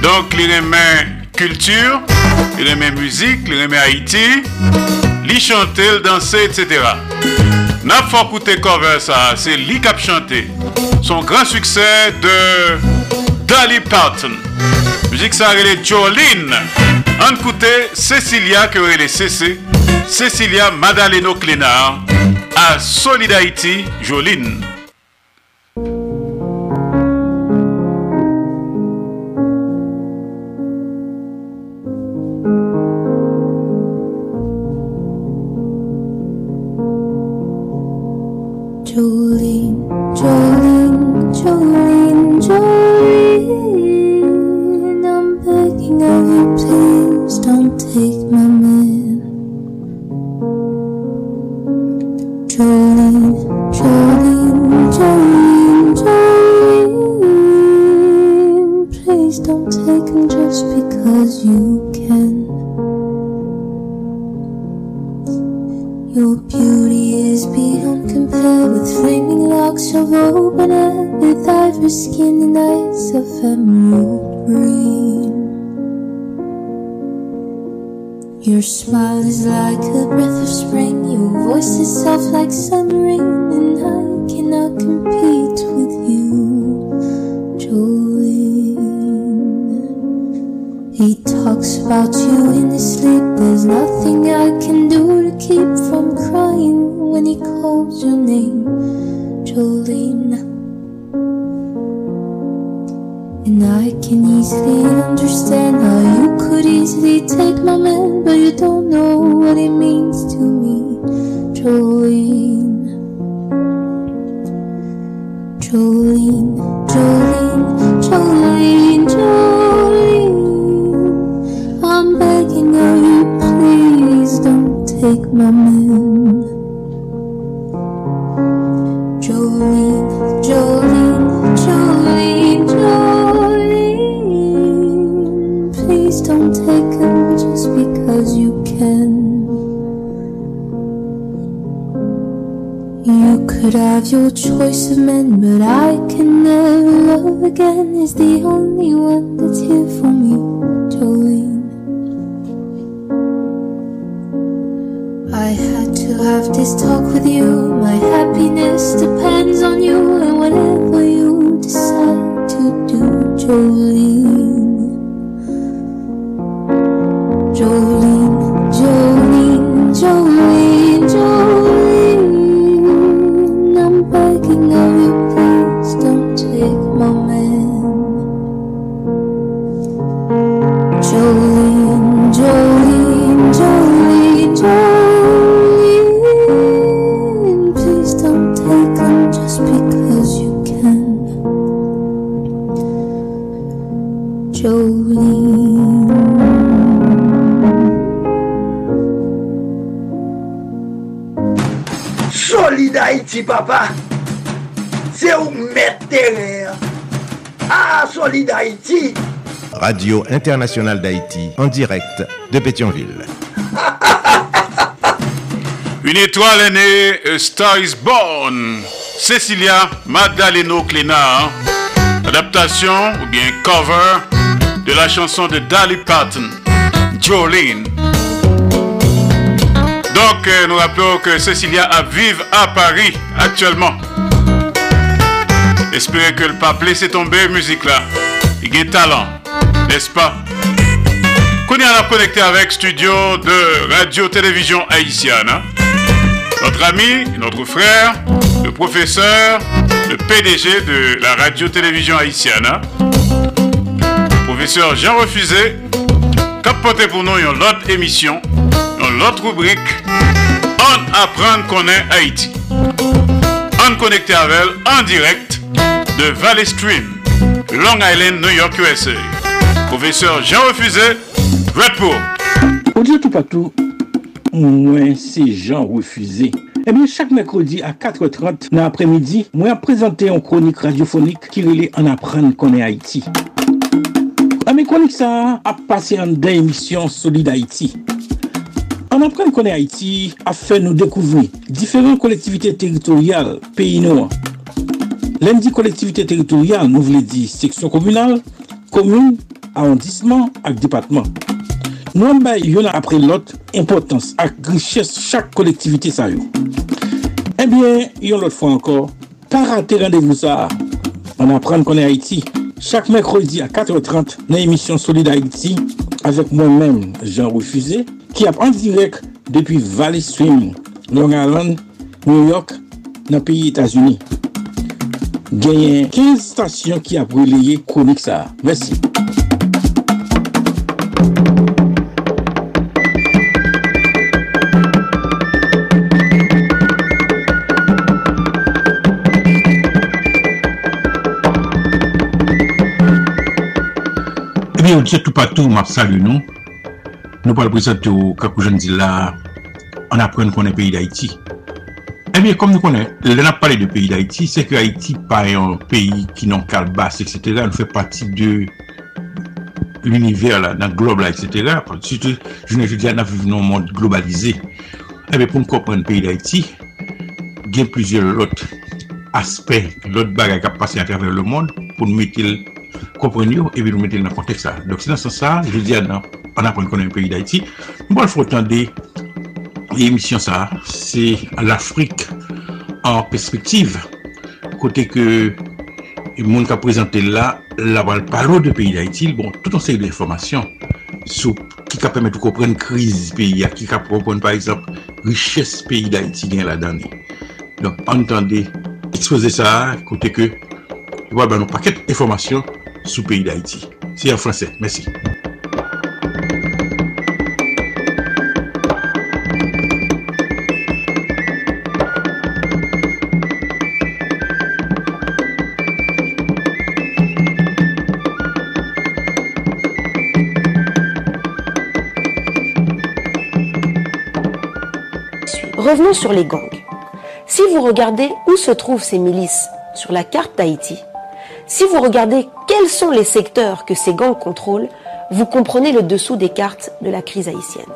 Speaker 4: Donk li remen kultur Li remen müzik Li remen Haiti Li chante, li danse, etc Na fòk ou te cover sa Se li kap chante Son grand succès de Dolly Parton. Musique ça est Jolene. On écoutait Cecilia que est CC. Cecilia Madaleno Clénard à Solid Jolene.
Speaker 24: Jolene, have your choice of men, but I can never love again. Is the only one that's here for me, Jolene. I had to have this talk with you. My happiness depends on you, and whatever you decide to do, Jolene.
Speaker 1: Radio Internationale d'Haïti en direct de Pétionville.
Speaker 4: Une étoile est née, A Star is Born. Cecilia Magdaleno Clénard. Adaptation ou bien cover de la chanson de Dolly Parton, Jolene. Donc, euh, nous rappelons que Cecilia vive à Paris actuellement. Espérez que le pape laisse tomber musique là. Il a talent, n'est-ce pas? Y a connecté avec studio de radio-télévision haïtienne. hein? Notre ami, notre frère, le professeur, le PDG de la radio-télévision haïtienne. hein? Professeur Jean Refusé, capoté pour nous une autre émission, une autre rubrique, On apprend qu'on est Haïti. On connecté avec elle en direct de Valley Stream, Long Island, New York, USA. Professeur Jean Refusé, Red pour.
Speaker 13: Au tout partout, moi c'est Jean Refusé. Eh bien, chaque mercredi à 4h30 dans l'après-midi, moi présenté une chronique radiophonique qui relait en apprendre qu'on est Haïti. Mais chronique ça a passé en deux émissions Solid Haïti. En apprendre qu'on est Haïti a fait nous découvrir différentes collectivités territoriales pays noirs. Lundi collectivité territoriale, nous voulons dire section communale, commune, arrondissement ak depatman. Nou an bay yon apre lot impotans ak riches chak kolektivite sa yo. Eh Ebyen, yon lot fwa ankor, pa rate randevou sa. An apren konen Haiti, chak mekrodi a 4.30 nan emisyon Solid Haiti avek mwen men Jean Refusé ki ap an direk depi Valley Stream, Long Island, New York, nan peyi Etasuni. Genyen 15 stasyon ki ap releye konik sa.
Speaker 25: Mersi. Ami ou disetou patou, map salu non? nou. Nou pal prezente ou kakou jen di la, an apren konen peyi d'Haïti. Eh Emi, kom nou konen, lè nan pale de peyi d'Haïti, se ke Haïti pa yon peyi ki non kalbas, etc. Nou fè pati de l'univers la, nan globe la, etc. Soutou, jounen joudia nan viv nou moun globalize. Emi, eh pou m kompren peyi d'Haïti, gen plizye lot aspek, lot bagay kap pase a traver le moun, pou nou metil comprendre et puis nous mettre dans le contexte. Donc c'est dans ce sens ça, je dis on apprend qu'on est un pays d'Haïti. Il faut attendre l'émission ça, c'est l'Afrique en perspective. Côté que le monde qui a présenté là, on parle de pays d'Haïti, bon, tout un série d'informations qui permettre de comprendre la crise du pays, qui comprendre par exemple richesse pays d'Haïti là-dedans. Donc, entendez, exposer ça, côté que, voilà, ben, un paquet d'informations le pays d'Haïti. C'est en français. Merci.
Speaker 26: Revenons sur les gangs. Si vous regardez où se trouvent ces milices sur la carte d'Haïti, si vous regardez quels sont les secteurs que ces gangs contrôlent, vous comprenez le dessous des cartes de la crise haïtienne.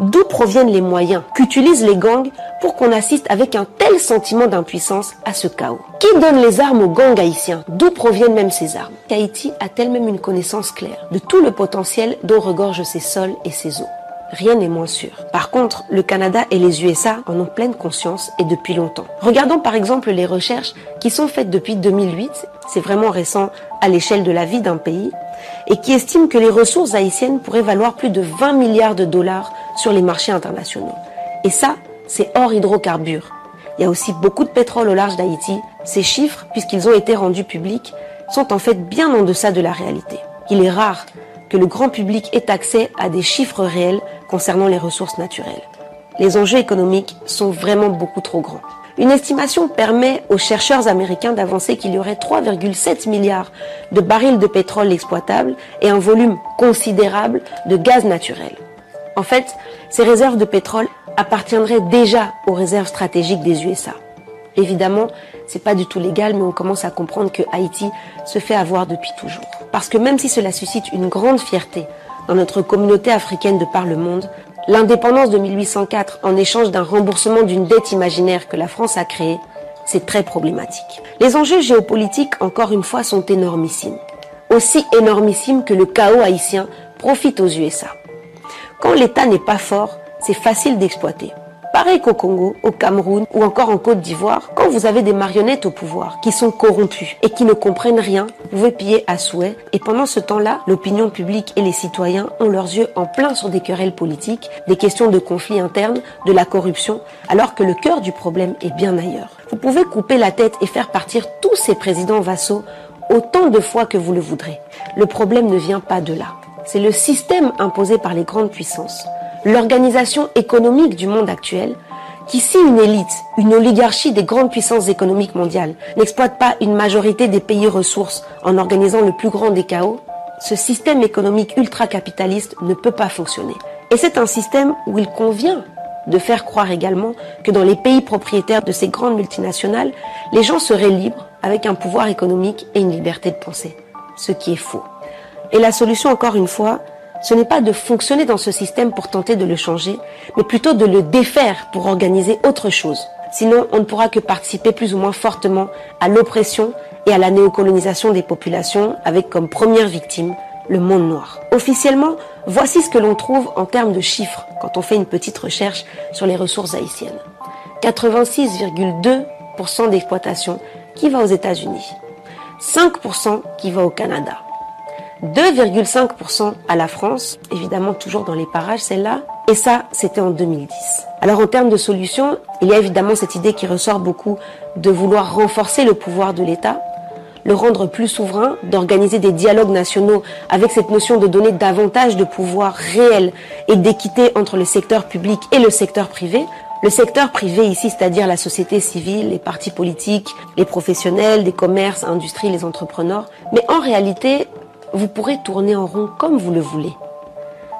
Speaker 26: D'où proviennent les moyens qu'utilisent les gangs pour qu'on assiste avec un tel sentiment d'impuissance à ce chaos? Qui donne les armes aux gangs haïtiens? D'où proviennent même ces armes? Haïti a-t-elle même une connaissance claire de tout le potentiel dont regorgent ses sols et ses eaux? Rien n'est moins sûr. Par contre, le Canada et les USA en ont pleine conscience et depuis longtemps. Regardons par exemple les recherches qui sont faites depuis 2008, c'est vraiment récent à l'échelle de la vie d'un pays, et qui estiment que les ressources haïtiennes pourraient valoir plus de 20 milliards de dollars sur les marchés internationaux. Et ça, c'est hors hydrocarbures. Il y a aussi beaucoup de pétrole au large d'Haïti. Ces chiffres, puisqu'ils ont été rendus publics, sont en fait bien en deçà de la réalité. Il est rare que le grand public ait accès à des chiffres réels concernant les ressources naturelles. Les enjeux économiques sont vraiment beaucoup trop grands. Une estimation permet aux chercheurs américains d'avancer qu'il y aurait 3,7 milliards de barils de pétrole exploitables et un volume considérable de gaz naturel. En fait, ces réserves de pétrole appartiendraient déjà aux réserves stratégiques des USA. Évidemment, c'est pas du tout légal, mais on commence à comprendre que Haïti se fait avoir depuis toujours. Parce que même si cela suscite une grande fierté dans notre communauté africaine de par le monde, l'indépendance de 1804 en échange d'un remboursement d'une dette imaginaire que la France a créée, c'est très problématique. Les enjeux géopolitiques, encore une fois, sont énormissimes. Aussi énormissimes que le chaos haïtien profite aux USA. Quand l'État n'est pas fort, c'est facile d'exploiter. Pareil qu'au Congo, au Cameroun ou encore en Côte d'Ivoire, quand vous avez des marionnettes au pouvoir qui sont corrompues et qui ne comprennent rien, vous pouvez piller à souhait. Et pendant ce temps-là, l'opinion publique et les citoyens ont leurs yeux en plein sur des querelles politiques, des questions de conflits internes, de la corruption, alors que le cœur du problème est bien ailleurs. Vous pouvez couper la tête et faire partir tous ces présidents vassaux autant de fois que vous le voudrez. Le problème ne vient pas de là. C'est le système imposé par les grandes puissances l'organisation économique du monde actuel, qui si une élite, une oligarchie des grandes puissances économiques mondiales n'exploite pas une majorité des pays ressources en organisant le plus grand des chaos, ce système économique ultra-capitaliste ne peut pas fonctionner. Et c'est un système où il convient de faire croire également que dans les pays propriétaires de ces grandes multinationales, les gens seraient libres avec un pouvoir économique et une liberté de penser. Ce qui est faux. Et la solution, encore une fois, ce n'est pas de fonctionner dans ce système pour tenter de le changer, mais plutôt de le défaire pour organiser autre chose. Sinon, on ne pourra que participer plus ou moins fortement à l'oppression et à la néocolonisation des populations avec comme première victime le monde noir. Officiellement, voici ce que l'on trouve en termes de chiffres quand on fait une petite recherche sur les ressources haïtiennes. 86,2% d'exploitation qui va aux États-Unis, 5% qui va au Canada, 2,5% à la France, évidemment toujours dans les parages celle-là, et ça c'était en 2010. Alors en termes de solutions, il y a évidemment cette idée qui ressort beaucoup de vouloir renforcer le pouvoir de l'État, le rendre plus souverain, d'organiser des dialogues nationaux avec cette notion de donner davantage de pouvoir réel et d'équité entre le secteur public et le secteur privé. Le secteur privé ici, c'est-à-dire la société civile, les partis politiques, les professionnels, les commerces, industries, les entrepreneurs. Mais en réalité, vous pourrez tourner en rond comme vous le voulez.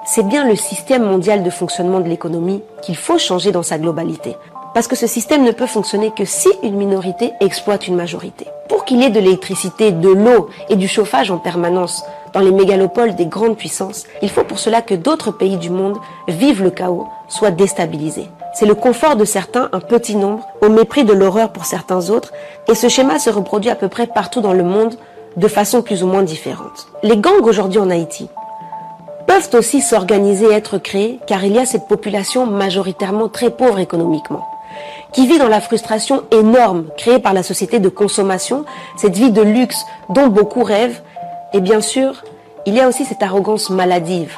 Speaker 26: C'est bien le système mondial de fonctionnement de l'économie qu'il faut changer dans sa globalité. Parce que ce système ne peut fonctionner que si une minorité exploite une majorité. Pour qu'il y ait de l'électricité, de l'eau et du chauffage en permanence dans les mégalopoles des grandes puissances, il faut pour cela que d'autres pays du monde vivent le chaos, soient déstabilisés. C'est le confort de certains, un petit nombre, au mépris de l'horreur pour certains autres, et ce schéma se reproduit à peu près partout dans le monde de façon plus ou moins différente. Les gangs aujourd'hui en Haïti peuvent aussi s'organiser et être créés car il y a cette population majoritairement très pauvre économiquement qui vit dans la frustration énorme créée par la société de consommation, cette vie de luxe dont beaucoup rêvent. Et bien sûr, il y a aussi cette arrogance maladive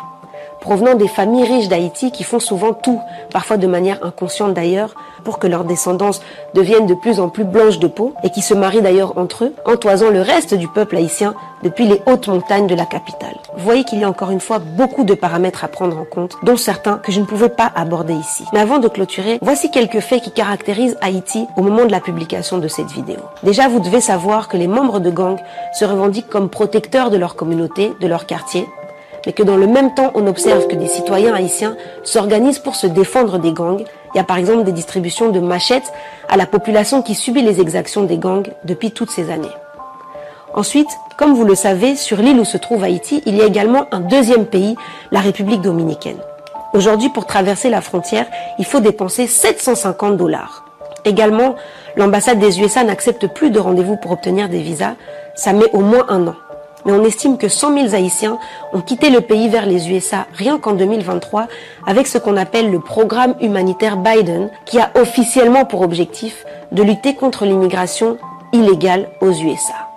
Speaker 26: provenant des familles riches d'Haïti qui font souvent tout, parfois de manière inconsciente d'ailleurs, pour que leur descendance devienne de plus en plus blanche de peau et qui se marient d'ailleurs entre eux, entoisant le reste du peuple haïtien depuis les hautes montagnes de la capitale. Vous voyez qu'il y a encore une fois beaucoup de paramètres à prendre en compte, dont certains que je ne pouvais pas aborder ici. Mais avant de clôturer, voici quelques faits qui caractérisent Haïti au moment de la publication de cette vidéo. Déjà, vous devez savoir que les membres de gangs se revendiquent comme protecteurs de leur communauté, de leur quartier, mais que dans le même temps, on observe que des citoyens haïtiens s'organisent pour se défendre des gangs. Il y a par exemple des distributions de machettes à la population qui subit les exactions des gangs depuis toutes ces années. Ensuite, comme vous le savez, sur l'île où se trouve Haïti, il y a également un deuxième pays, la République dominicaine. Aujourd'hui, pour traverser la frontière, il faut dépenser 750 dollars. Également, l'ambassade des USA n'accepte plus de rendez-vous pour obtenir des visas. Ça met au moins un an mais on estime que 100 000 Haïtiens ont quitté le pays vers les USA rien qu'en 2023 avec ce qu'on appelle le programme humanitaire Biden qui a officiellement pour objectif de lutter contre l'immigration illégale aux USA.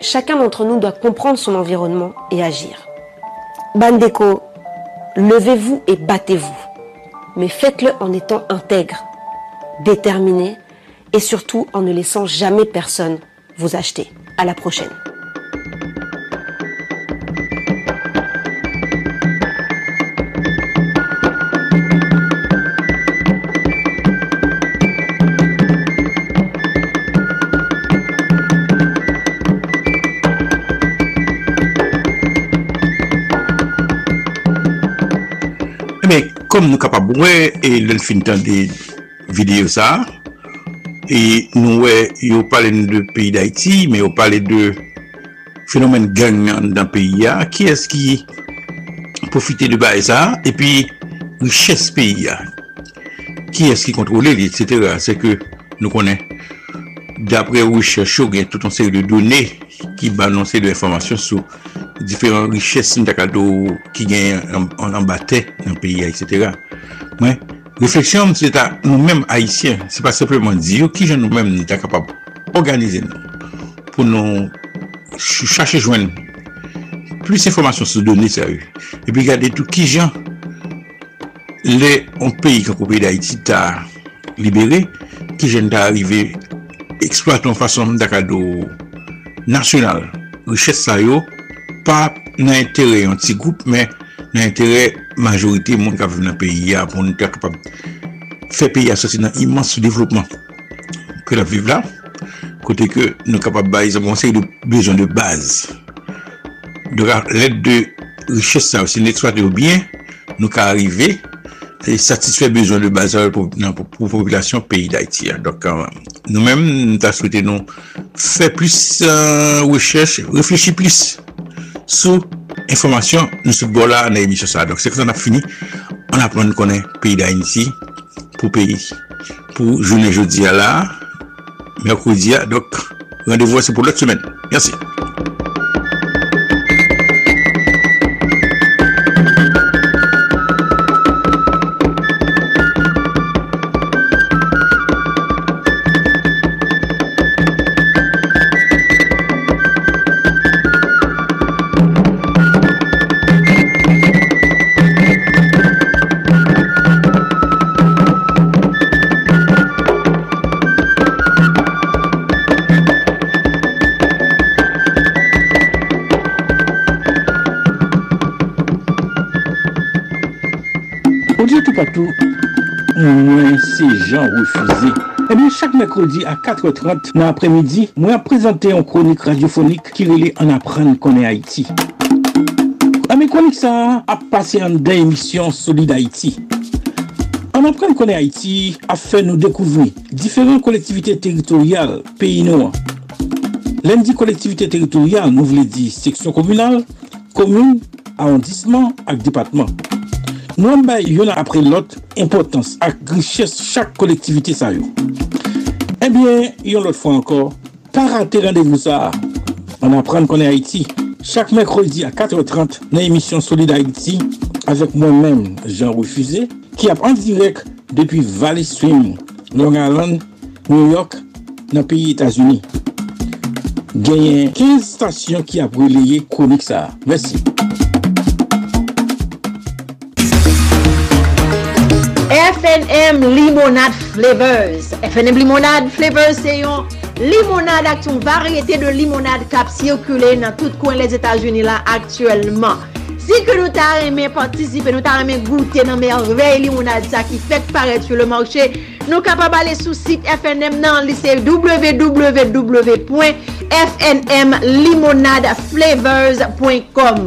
Speaker 26: Chacun d'entre nous doit comprendre son environnement et agir. Bandeko, levez-vous et battez-vous, mais faites-le en étant intègre, déterminé et surtout en ne laissant jamais personne vous acheter. À la prochaine.
Speaker 13: Mais comme nous capables et le fin des vidéos et nous avons parlé de pays d'Haïti, mais on parlé de phénomène gang dans le pays. Qui est-ce qui profite de ça Et puis, richesse pays. Qui est-ce qui contrôle, etc. C'est que nous connaissons, d'après recherche, il y a tout un série de données qui balancent de l'information sur différentes richesses qui gagnent en, en, dans le pays, etc. Ouais. Refleksyon mwen se ta nou menm Haitien, se pa sepleman di yo ki jen nou menm ni ta kapab organize nou pou nou chache jwen plus informasyon se doni sa yo. E pi gade tout ki jen le on peyi kakou peyi da ta libere, ki jen ta arrive eksploaton fason mdaka do nasyonal. Richesse sa yo, pa nan entere yon ti goup, men nan entere majorite moun kap ven nan peyi ya pou nou te kapab fe peyi ya sosi nan imans sou devlopman ke la vive la kote ke nou kapab bayi zan konsey de bezon de baz de lèd de richesse sa ou si lèd swate ou bien nou ka arrive satisfè bezon de bazal pou non, populasyon peyi d'Haïti. Nou mèm, nou ta souwete nou fè plus euh, wèchèche, reflechi plus sou Informasyon nou se bo la nan emisyon sa. Dok se kon an ap fini, an ap man konen peyi da inisi pou peyi. Pou jounen jodi ya la, merkoudi ya, dok randevo se pou lot semen. Yansi. Jan refuze. Ebyen, chak mekrodi a 4.30 nan apremidi, mwen prezante yon kronik radiofonik ki rele an apren konen Haiti. Ame kronik sa ap pase an den emisyon Solid Haiti. An apren konen Haiti a fe nou dekouvri diferent kolektivite teritorial peyi nou an. Len di kolektivite teritorial nou vle di seksyon komunal, komoun, arrondisman ak depatman. Nou an bay yon apre lot importans ak griches chak kolektivite sa yo. Ebyen, yon lot fwa ankor, pa rate randevou sa. An apren konen Haiti, chak mekrodi a 4.30 nan emisyon Solid Haiti, avek mwen men, Jean Refusé, ki ap an direk depi Valley Swim, Long Island, New York, nan peyi Etasuni. Genyen 15 stasyon ki ap releye konik sa. Mersi.
Speaker 23: FNM Limonade Flavors. FNM Limonade Flavors se yon limonade ak yon varyete de limonade kap sirkule nan tout kwen les Etats-Unis la aktuelman. Si ke nou ta reme patisipe, nou ta reme goute nan merveil limonade sa ki fek paret sou le manche, nou kapab ale sou site FNM nan lise www.fnmlimonadeflavors.com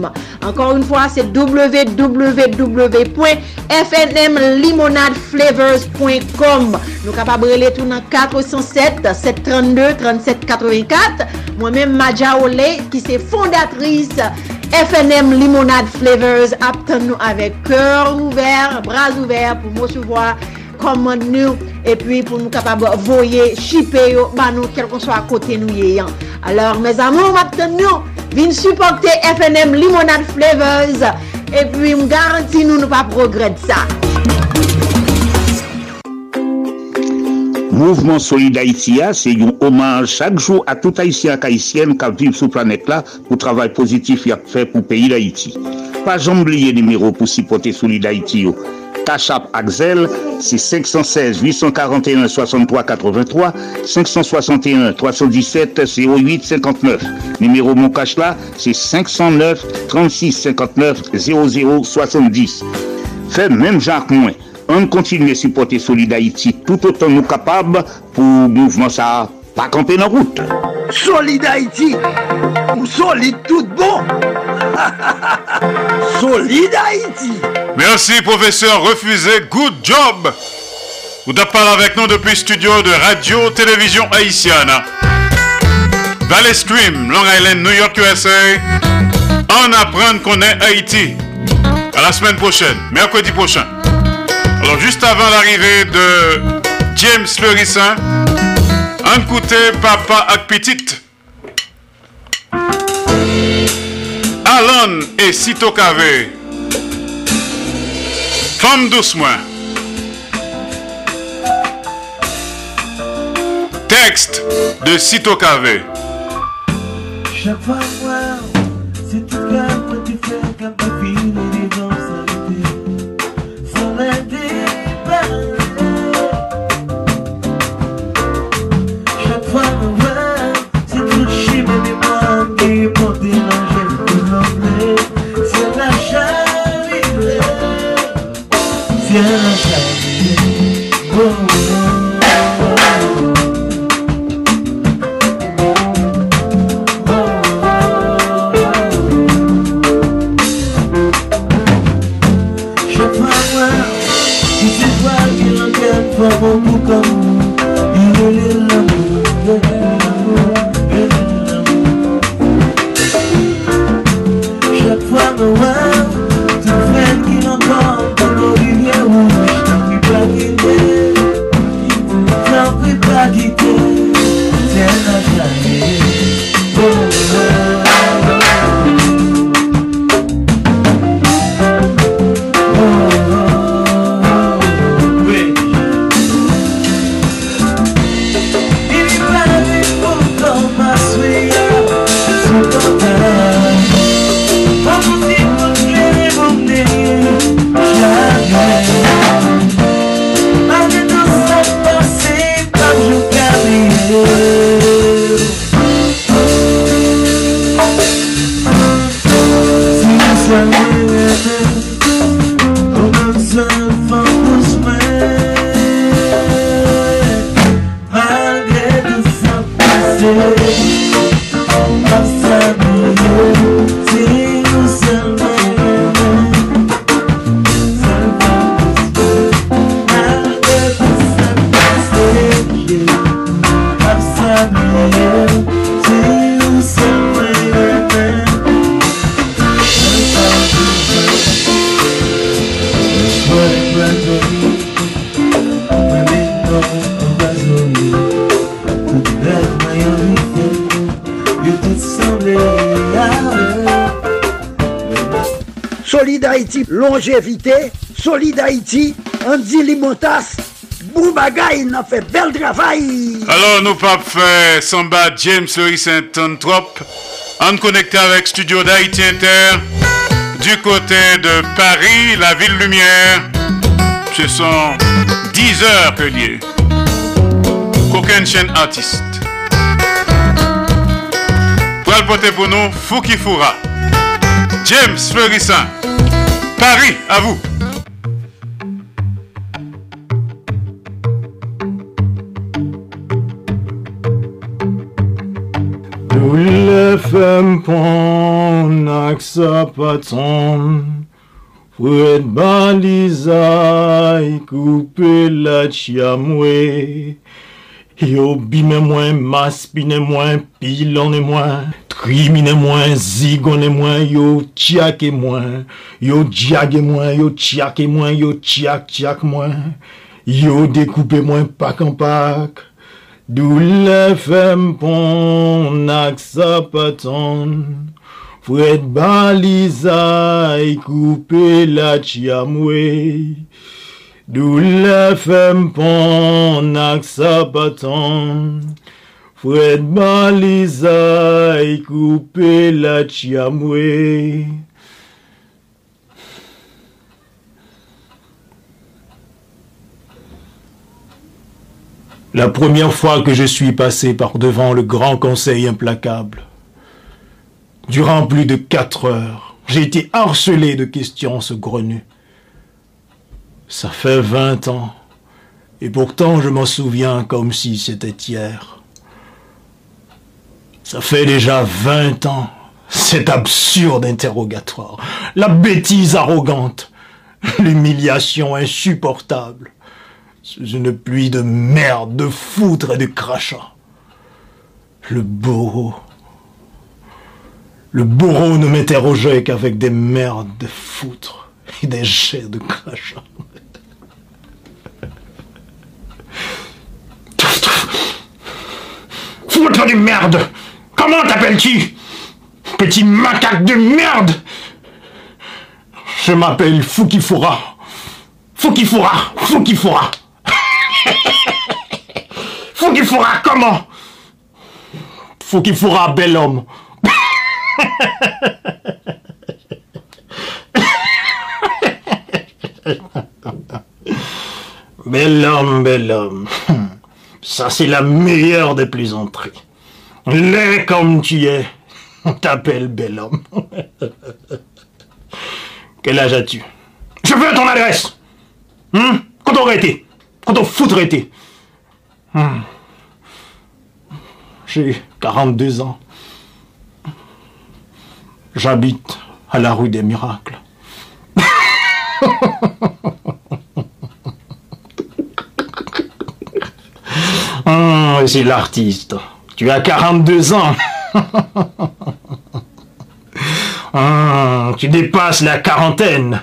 Speaker 23: Ankor un fwa se www.fnmlimonadeflavors.com Nou kapab rele tou nan 407-732-3784 Mwen men Maja Ole ki se fondatris FNM Limonade Flavors aptan nou avek kèr ouver, braz ouver pou mou souvoi komand nou e pi pou nou kapab voye, shipe yo ban nou kel kon so a kote nou yeyan. Alors, mes amou, ap tan nou vin supporte FNM Limonade Flavors e pi m garanti nou nou pa progred sa.
Speaker 5: Mouvement Solid Haïti a, se yon oman chak jou a tout Haïtien ak Haïtien ka viv sou planet la pou travay pozitif yak fe pou peyi d'Haïti. Pa jambliye nimerou pou sipote Solid Haïti yo. Kachap Axel, se 516-841-6383, 561-317-0859. Nimerou moun kach la, se 509-3659-0070. Fe menm jak mwen. On continue à supporter Solid Haïti tout autant nous capables pour mouvement ça pas camper dans route.
Speaker 2: Solid Haïti, ou solide tout bon. solide Haïti.
Speaker 4: Merci professeur Refusé, good job. Vous parlé avec nous depuis studio de radio télévision haïtienne. Valley Stream, Long Island, New York, USA. On apprend qu'on est Haïti. À la semaine prochaine, mercredi prochain. Alors juste avant l'arrivée de James Fleurissin, on écoutait Papa ak Petite. Alon et Sito Kavé. Femme doucement. Texte de Sito.
Speaker 27: Chaque Miami
Speaker 2: Solid Haïti, longévité, Solid Haïti, Andy Limontas, Boubagaï n'a fait bel travail.
Speaker 4: Alors nous pas fait Samba James Louis Saint-Antrop, en connecté avec Studio d'Haïti Inter, du côté de Paris, la ville lumière. Ce sont 10 heures que liées. Qu'aucune chaîne artiste. Pour le porter pour nous, Fouki Foura. James Fleurissin. Paris, à vous.
Speaker 28: Nous le fem pon ak sa paton Fwet balizay koupe la chiamwe Yo bime mwen, maspine mwen, pilone mwen, trimine mwen, zigone mwen, yo tchake mwen, yo diage mwen, yo tchake mwen, yo tchak tchak mwen, yo dekoupe mwen pak an pak. Dou le fem pon ak sa paton, fwet baliza y koupe la tchia mwe. Le fem pon ak sa paton Fwet balizay la chiamwe La première fois que je suis passé par devant le grand conseil implacable, durant plus de quatre heures, j'ai été harcelé de questions saugrenues. Ça fait vingt ans, et pourtant je m'en souviens comme si c'était hier. Ça fait déjà vingt ans, cet absurde interrogatoire, la bêtise arrogante, l'humiliation insupportable sous une pluie de merde, de foutre et de crachats. Le bourreau. Le bourreau ne m'interrogeait qu'avec des merdes de foutre et des jets de crachats. Foutre de merde. Comment t'appelles-tu? Petit macaque de merde. Je m'appelle Fukifura Faut qu'il fera comment? Fera bel homme. bel homme, bel homme. Ça, c'est la meilleure des plaisanteries. Laid comme tu es, on t'appelle bel homme. Quel âge as-tu? Je veux ton adresse. Hum Quand aurait été? Quand on foutrait été? Hmm. J'ai 42 ans. J'habite à la rue des Miracles. Hum, c'est l'artiste. Tu as 42 ans. Hum, tu dépasses la quarantaine.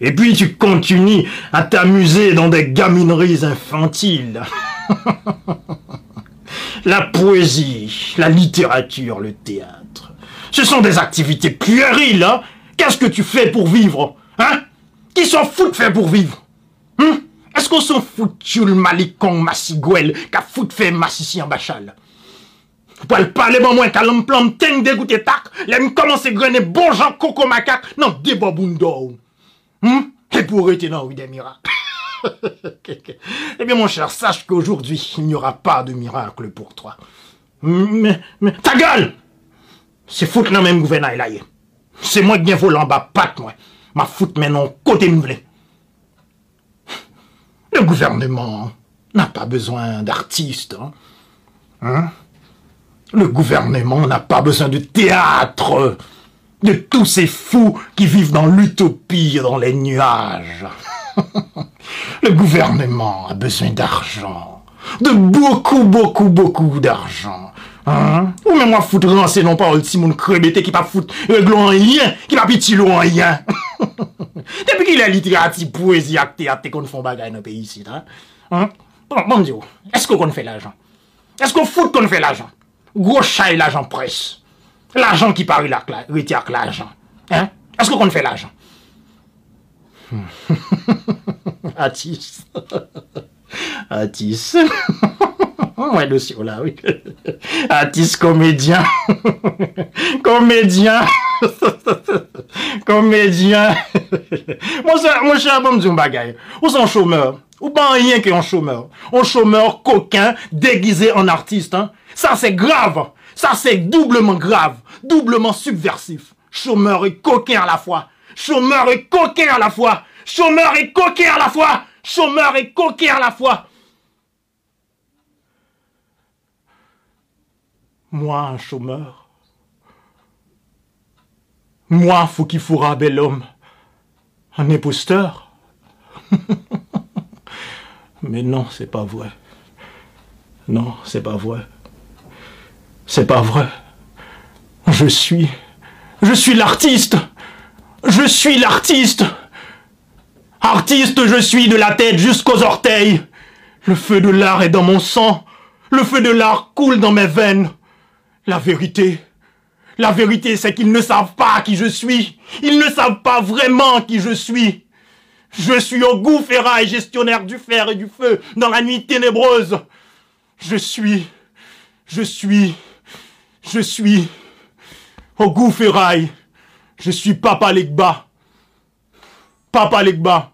Speaker 28: Et puis tu continues à t'amuser dans des gamineries infantiles. la poésie, la littérature, le théâtre. Ce sont des activités puériles, hein Qu'est-ce que tu fais pour vivre Hein? Qui s'en fout de faire pour vivre? Est-ce qu'on s'en fout le malicon massigouel qu'a fout faire massissi en bachal? Vous pouvez parler bon moins qu'à l'homme plan teng dégoûté tac, l'aime commencer grener bon Jean coco macaque, non débobundo. Hum Et pour être dans oui des miracles. eh bien, mon cher, sache qu'aujourd'hui, il n'y aura pas de miracle pour toi. Mais, mais, ta gueule C'est foutre le même gouvernement là. C'est moi qui viens voler en bas, patte, moi. Ma foute maintenant côté m'vlé. Le gouvernement n'a pas besoin d'artistes. Hein? Hein? Le gouvernement n'a pas besoin de théâtre, de tous ces fous qui vivent dans l'utopie, dans les nuages. Le gouvernement a besoin d'argent. De beaucoup, beaucoup, beaucoup d'argent. Ou men mwa foute ranse non pa ol ti moun krebete ki pa foute reglon euh, an yen, ki pa pitilo an yen. Depi ki la literati poezi ak te ate kon fon bagay nan peyi sit. Bon, bon diyo, esko kon fè l'ajan? Esko foute kon fè l'ajan? Gro chay l'ajan pres. L'ajan ki pari lak la, reti ak l'ajan. Esko kon fè l'ajan? Atis. Atis. Ouais, le là, oui. Atis comédien. comédien. comédien. Mon cher, mon cher, bon, bagay. Ou son chômeur. Ou pas rien qu'un chômeur. Un chômeur coquin déguisé en artiste. Hein. Ça, c'est grave. Ça, c'est doublement grave. Doublement subversif. Chômeur et coquin à la fois. Chômeur et coquin à la fois. Chômeur et coquin à la fois. Chômeur et coquin à la fois. Moi, un chômeur. Moi, faut qu'il fourra bel homme. Un imposteur. Mais non, c'est pas vrai. Non, c'est pas vrai. C'est pas vrai. Je suis. Je suis l'artiste. Je suis l'artiste. Artiste, je suis de la tête jusqu'aux orteils. Le feu de l'art est dans mon sang. Le feu de l'art coule dans mes veines. La vérité. La vérité, c'est qu'ils ne savent pas qui je suis. Ils ne savent pas vraiment qui je suis. Je suis au goufférail, gestionnaire du fer et du feu, dans la nuit ténébreuse. Je suis, je suis, je suis au goufférail. Je suis Papa Legba. Papa Legba,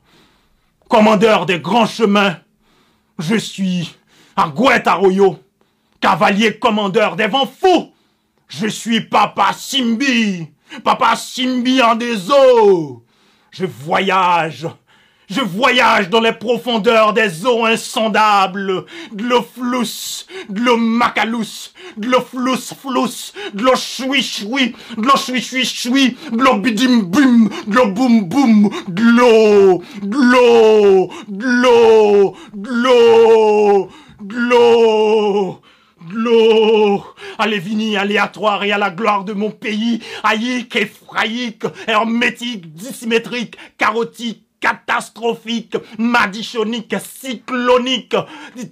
Speaker 28: commandeur des grands chemins. Je suis Agouet Arroyo, cavalier commandeur des vents fous. Je suis Papa Simbi, Papa Simbi en des eaux. Je voyage, je voyage dans les profondeurs des eaux insondables, de l'eau flous, de l'eau macalous, de l'eau flous l'eau choui choui, de l'eau choui choui choui, de l'eau bidim bim, de l'eau boum de l'eau, de l'eau, de l'eau, à l'évini aléatoire et à la gloire de mon pays, aïque, effraïque, hermétique, dissymétrique, chaotique, catastrophique, madichonique, cyclonique,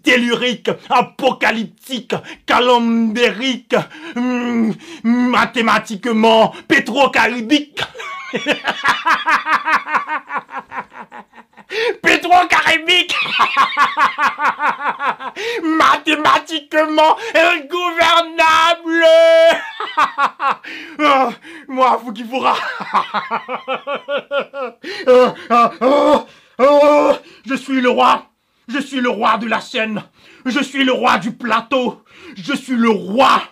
Speaker 28: tellurique, apocalyptique, calambérique, hum, mathématiquement, pétro-caribique. Pétro-caribique Mathématiquement ingouvernable Ah, Moi, faut qu'il faudra Ah, ah, ah, Je suis le roi Je suis le roi de la scène Je suis le roi du plateau Je suis le roi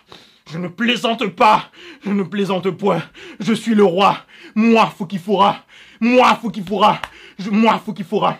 Speaker 28: je ne plaisante pas, je ne plaisante point. Je suis le roi. Moi, faut qu'il faudra. Moi, faut qu'il faudra. Je- Moi, faut qu'il faudra.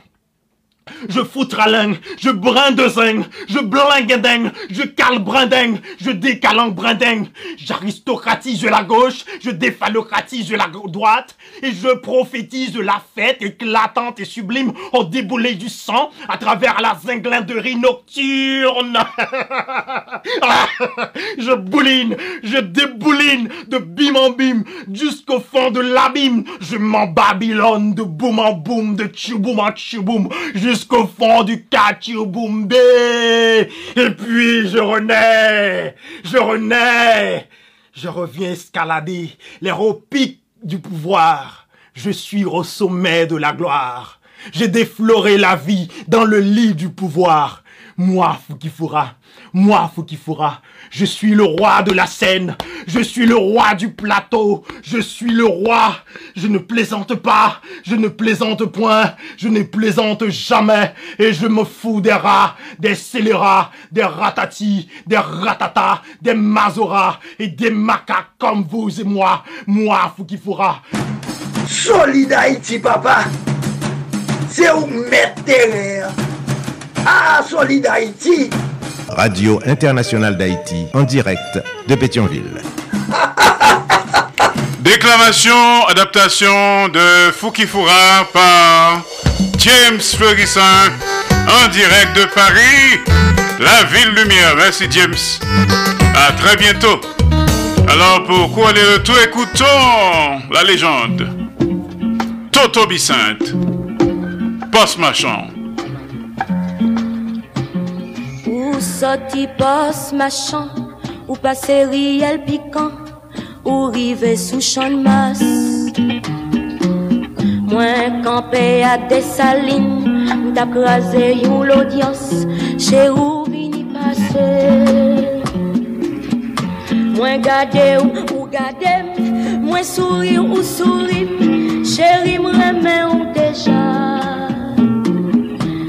Speaker 28: Je foutralingue, je brindezing, je blingueding, je cale brinding, je décalangue brinding, j'aristocratise la gauche, je déphallocratise la droite, et je prophétise la fête éclatante et sublime au déboulé du sang à travers la zinglinderie nocturne. je bouline, je débouline de bim en bim jusqu'au fond de l'abîme. Je m'en babylone de boum en boum, de tchouboum en tchouboum jusqu'au fond du kachouboum Et puis je renais, je renais, je reviens escalader les pics du pouvoir. Je suis au sommet de la gloire. J'ai défloré la vie dans le lit du pouvoir. Moi, Fukifura, moi, Fukifura, je suis le roi de la scène, je suis le roi du plateau, je suis le roi, je ne plaisante pas, je ne plaisante point, je ne plaisante jamais, et je me fous des rats, des scélérats, des ratatis, des ratatas, des mazoras et des macaques comme vous et moi, moi, Fukifura.
Speaker 2: Solid Haïti, papa. C'est où mettre. Ah, Solid.
Speaker 1: Radio Internationale d'Haïti, en direct de Pétionville.
Speaker 4: Déclamation, adaptation de Fukifura par James Ferguson en direct de Paris, la ville lumière. Merci James. À très bientôt. Alors pour couronner le tout, écoutons la légende. Toto Bicinte, Post Machan.
Speaker 16: Ou sorti poste machin, ou passer riel piquant, ou rive sous champ masse. Mwen kampe a desaline Mta krasé yon l'audience Chez ou vini pase Mwen gade ou, ou gade m Mwen souri ou souri Chéri m remè ou deja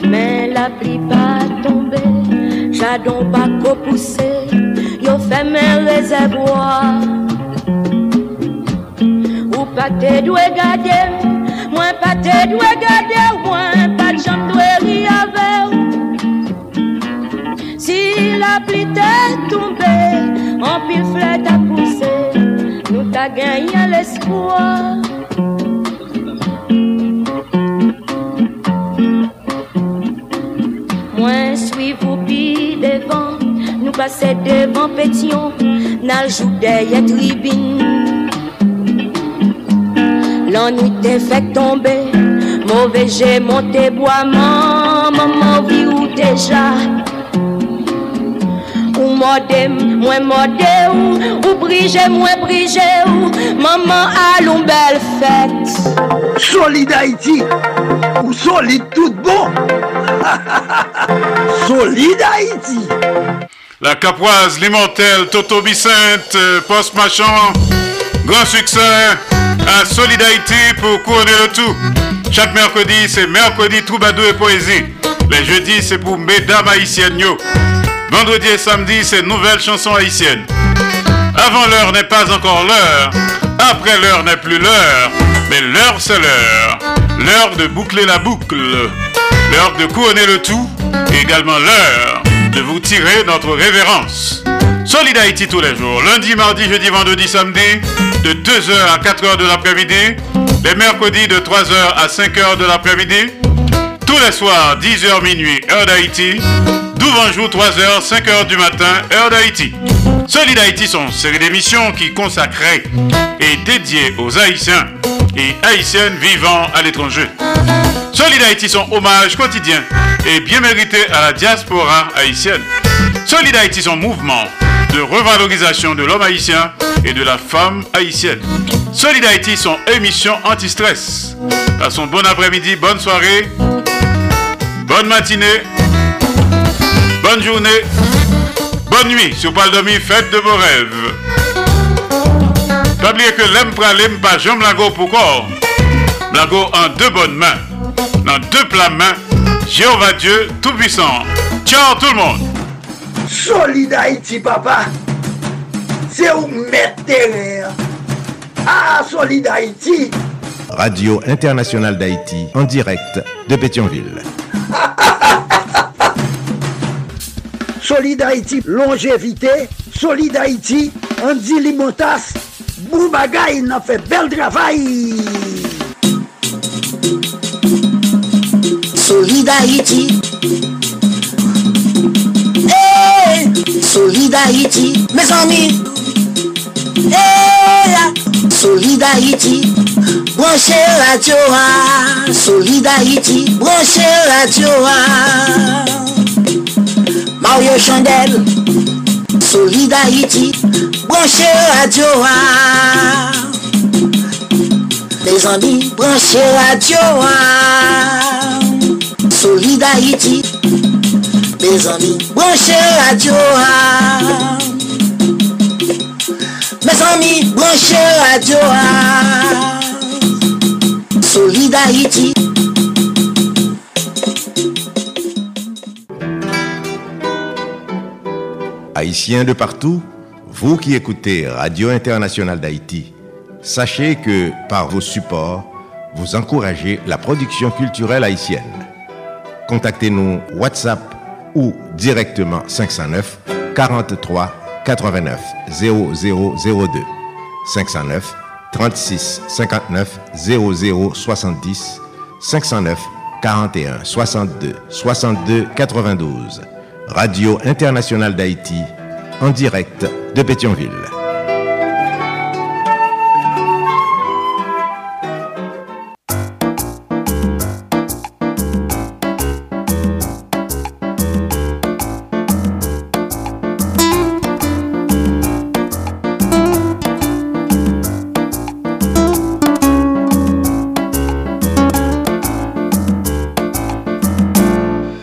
Speaker 16: Men la pli pa tombe Jadon bako puse Yo fe men rezervwa Ou pa te dwe gade Mwen pa te dwe gade Mwen pa jom dwe ri ave. Si la pli te tombe An pil fle ta puse Nou ta genyen l'espoi Mwen suiv ou pi levan Nou pase devan petyon Nal jou deye tribin Lan nou te fek tombe Mouveje monte boaman Maman vi ou deja Ou mode mwen mode ou Ou brije mwen brije ou Maman alon bel fèt
Speaker 2: Solid Haiti Ou solid tout bon. solide Haïti.
Speaker 4: La capoise, l'immortel, Toto Vicente, euh, Post Machan, grand succès à Solid Haïti pour couronner le tout. Chaque mercredi, c'est mercredi troubadour et poésie. Les jeudis, c'est pour mesdames haïtiennes. Vendredi et samedi, c'est nouvelles chansons haïtiennes. Avant l'heure n'est pas encore l'heure. Après l'heure n'est plus l'heure. Mais l'heure, c'est l'heure. L'heure de boucler la boucle. L'heure de couronner le tout. Et également l'heure de vous tirer notre révérence. Solid Haïti tous les jours. Lundi, mardi, jeudi, vendredi, samedi. De 2h à 4h de l'après-midi. Les mercredis de 3h à 5h de l'après-midi. Tous les soirs, 10h minuit, heure d'Haïti. Douvanjour, 3h, 5h du matin, heure d'Haïti. Solid Haïti sont une série d'émissions qui consacrées et dédiées aux Haïtiens et Haïtiennes vivant à l'étranger. Solid Haïti sont hommage quotidien et bien mérité à la diaspora haïtienne. Solid Haïti sont mouvement de revalorisation de l'homme haïtien et de la femme haïtienne. Solid Haïti sont émission anti-stress. Passons bon après-midi, bonne soirée, bonne matinée, bonne journée, bonne nuit. Si vous parlez de de vos rêves. Pas que l'aime pralim pas Jean Blago pour corps. Blago en deux bonnes mains. Dans deux plats mains. Jéhovah Dieu Tout-Puissant. Ciao tout le monde.
Speaker 2: Solide Haïti, papa. C'est où mettre terrain. Ah, Solide Haïti.
Speaker 1: Radio Internationale d'Haïti en direct de Pétionville.
Speaker 2: Solide Haïti, longévité. Solide Haïti, Andy Limotas. Boubagaï, il a fait bel travail.
Speaker 29: Solid Haïti. Hey, Solid Haïti, mes amis. Hey, là. Solid Haïti, branchez radio. ah. Solid Haïti, branchez radio. ah. Mario Chandel, Solid Haïti, branchez radio. ah. Les amis, branchez radio. ah. Solid Haïti, mes amis, branchez radio. Mes amis, branchez radio. ah. Solid Haïti.
Speaker 1: Haïtiens de partout, vous qui écoutez Radio Internationale d'Haïti, sachez que par vos supports, vous encouragez la production culturelle haïtienne. Contactez-nous WhatsApp ou directement 509 43 89 0002 509 36 59 00 70 509 41 62 62 92 Radio Internationale d'Haïti en direct de Pétionville.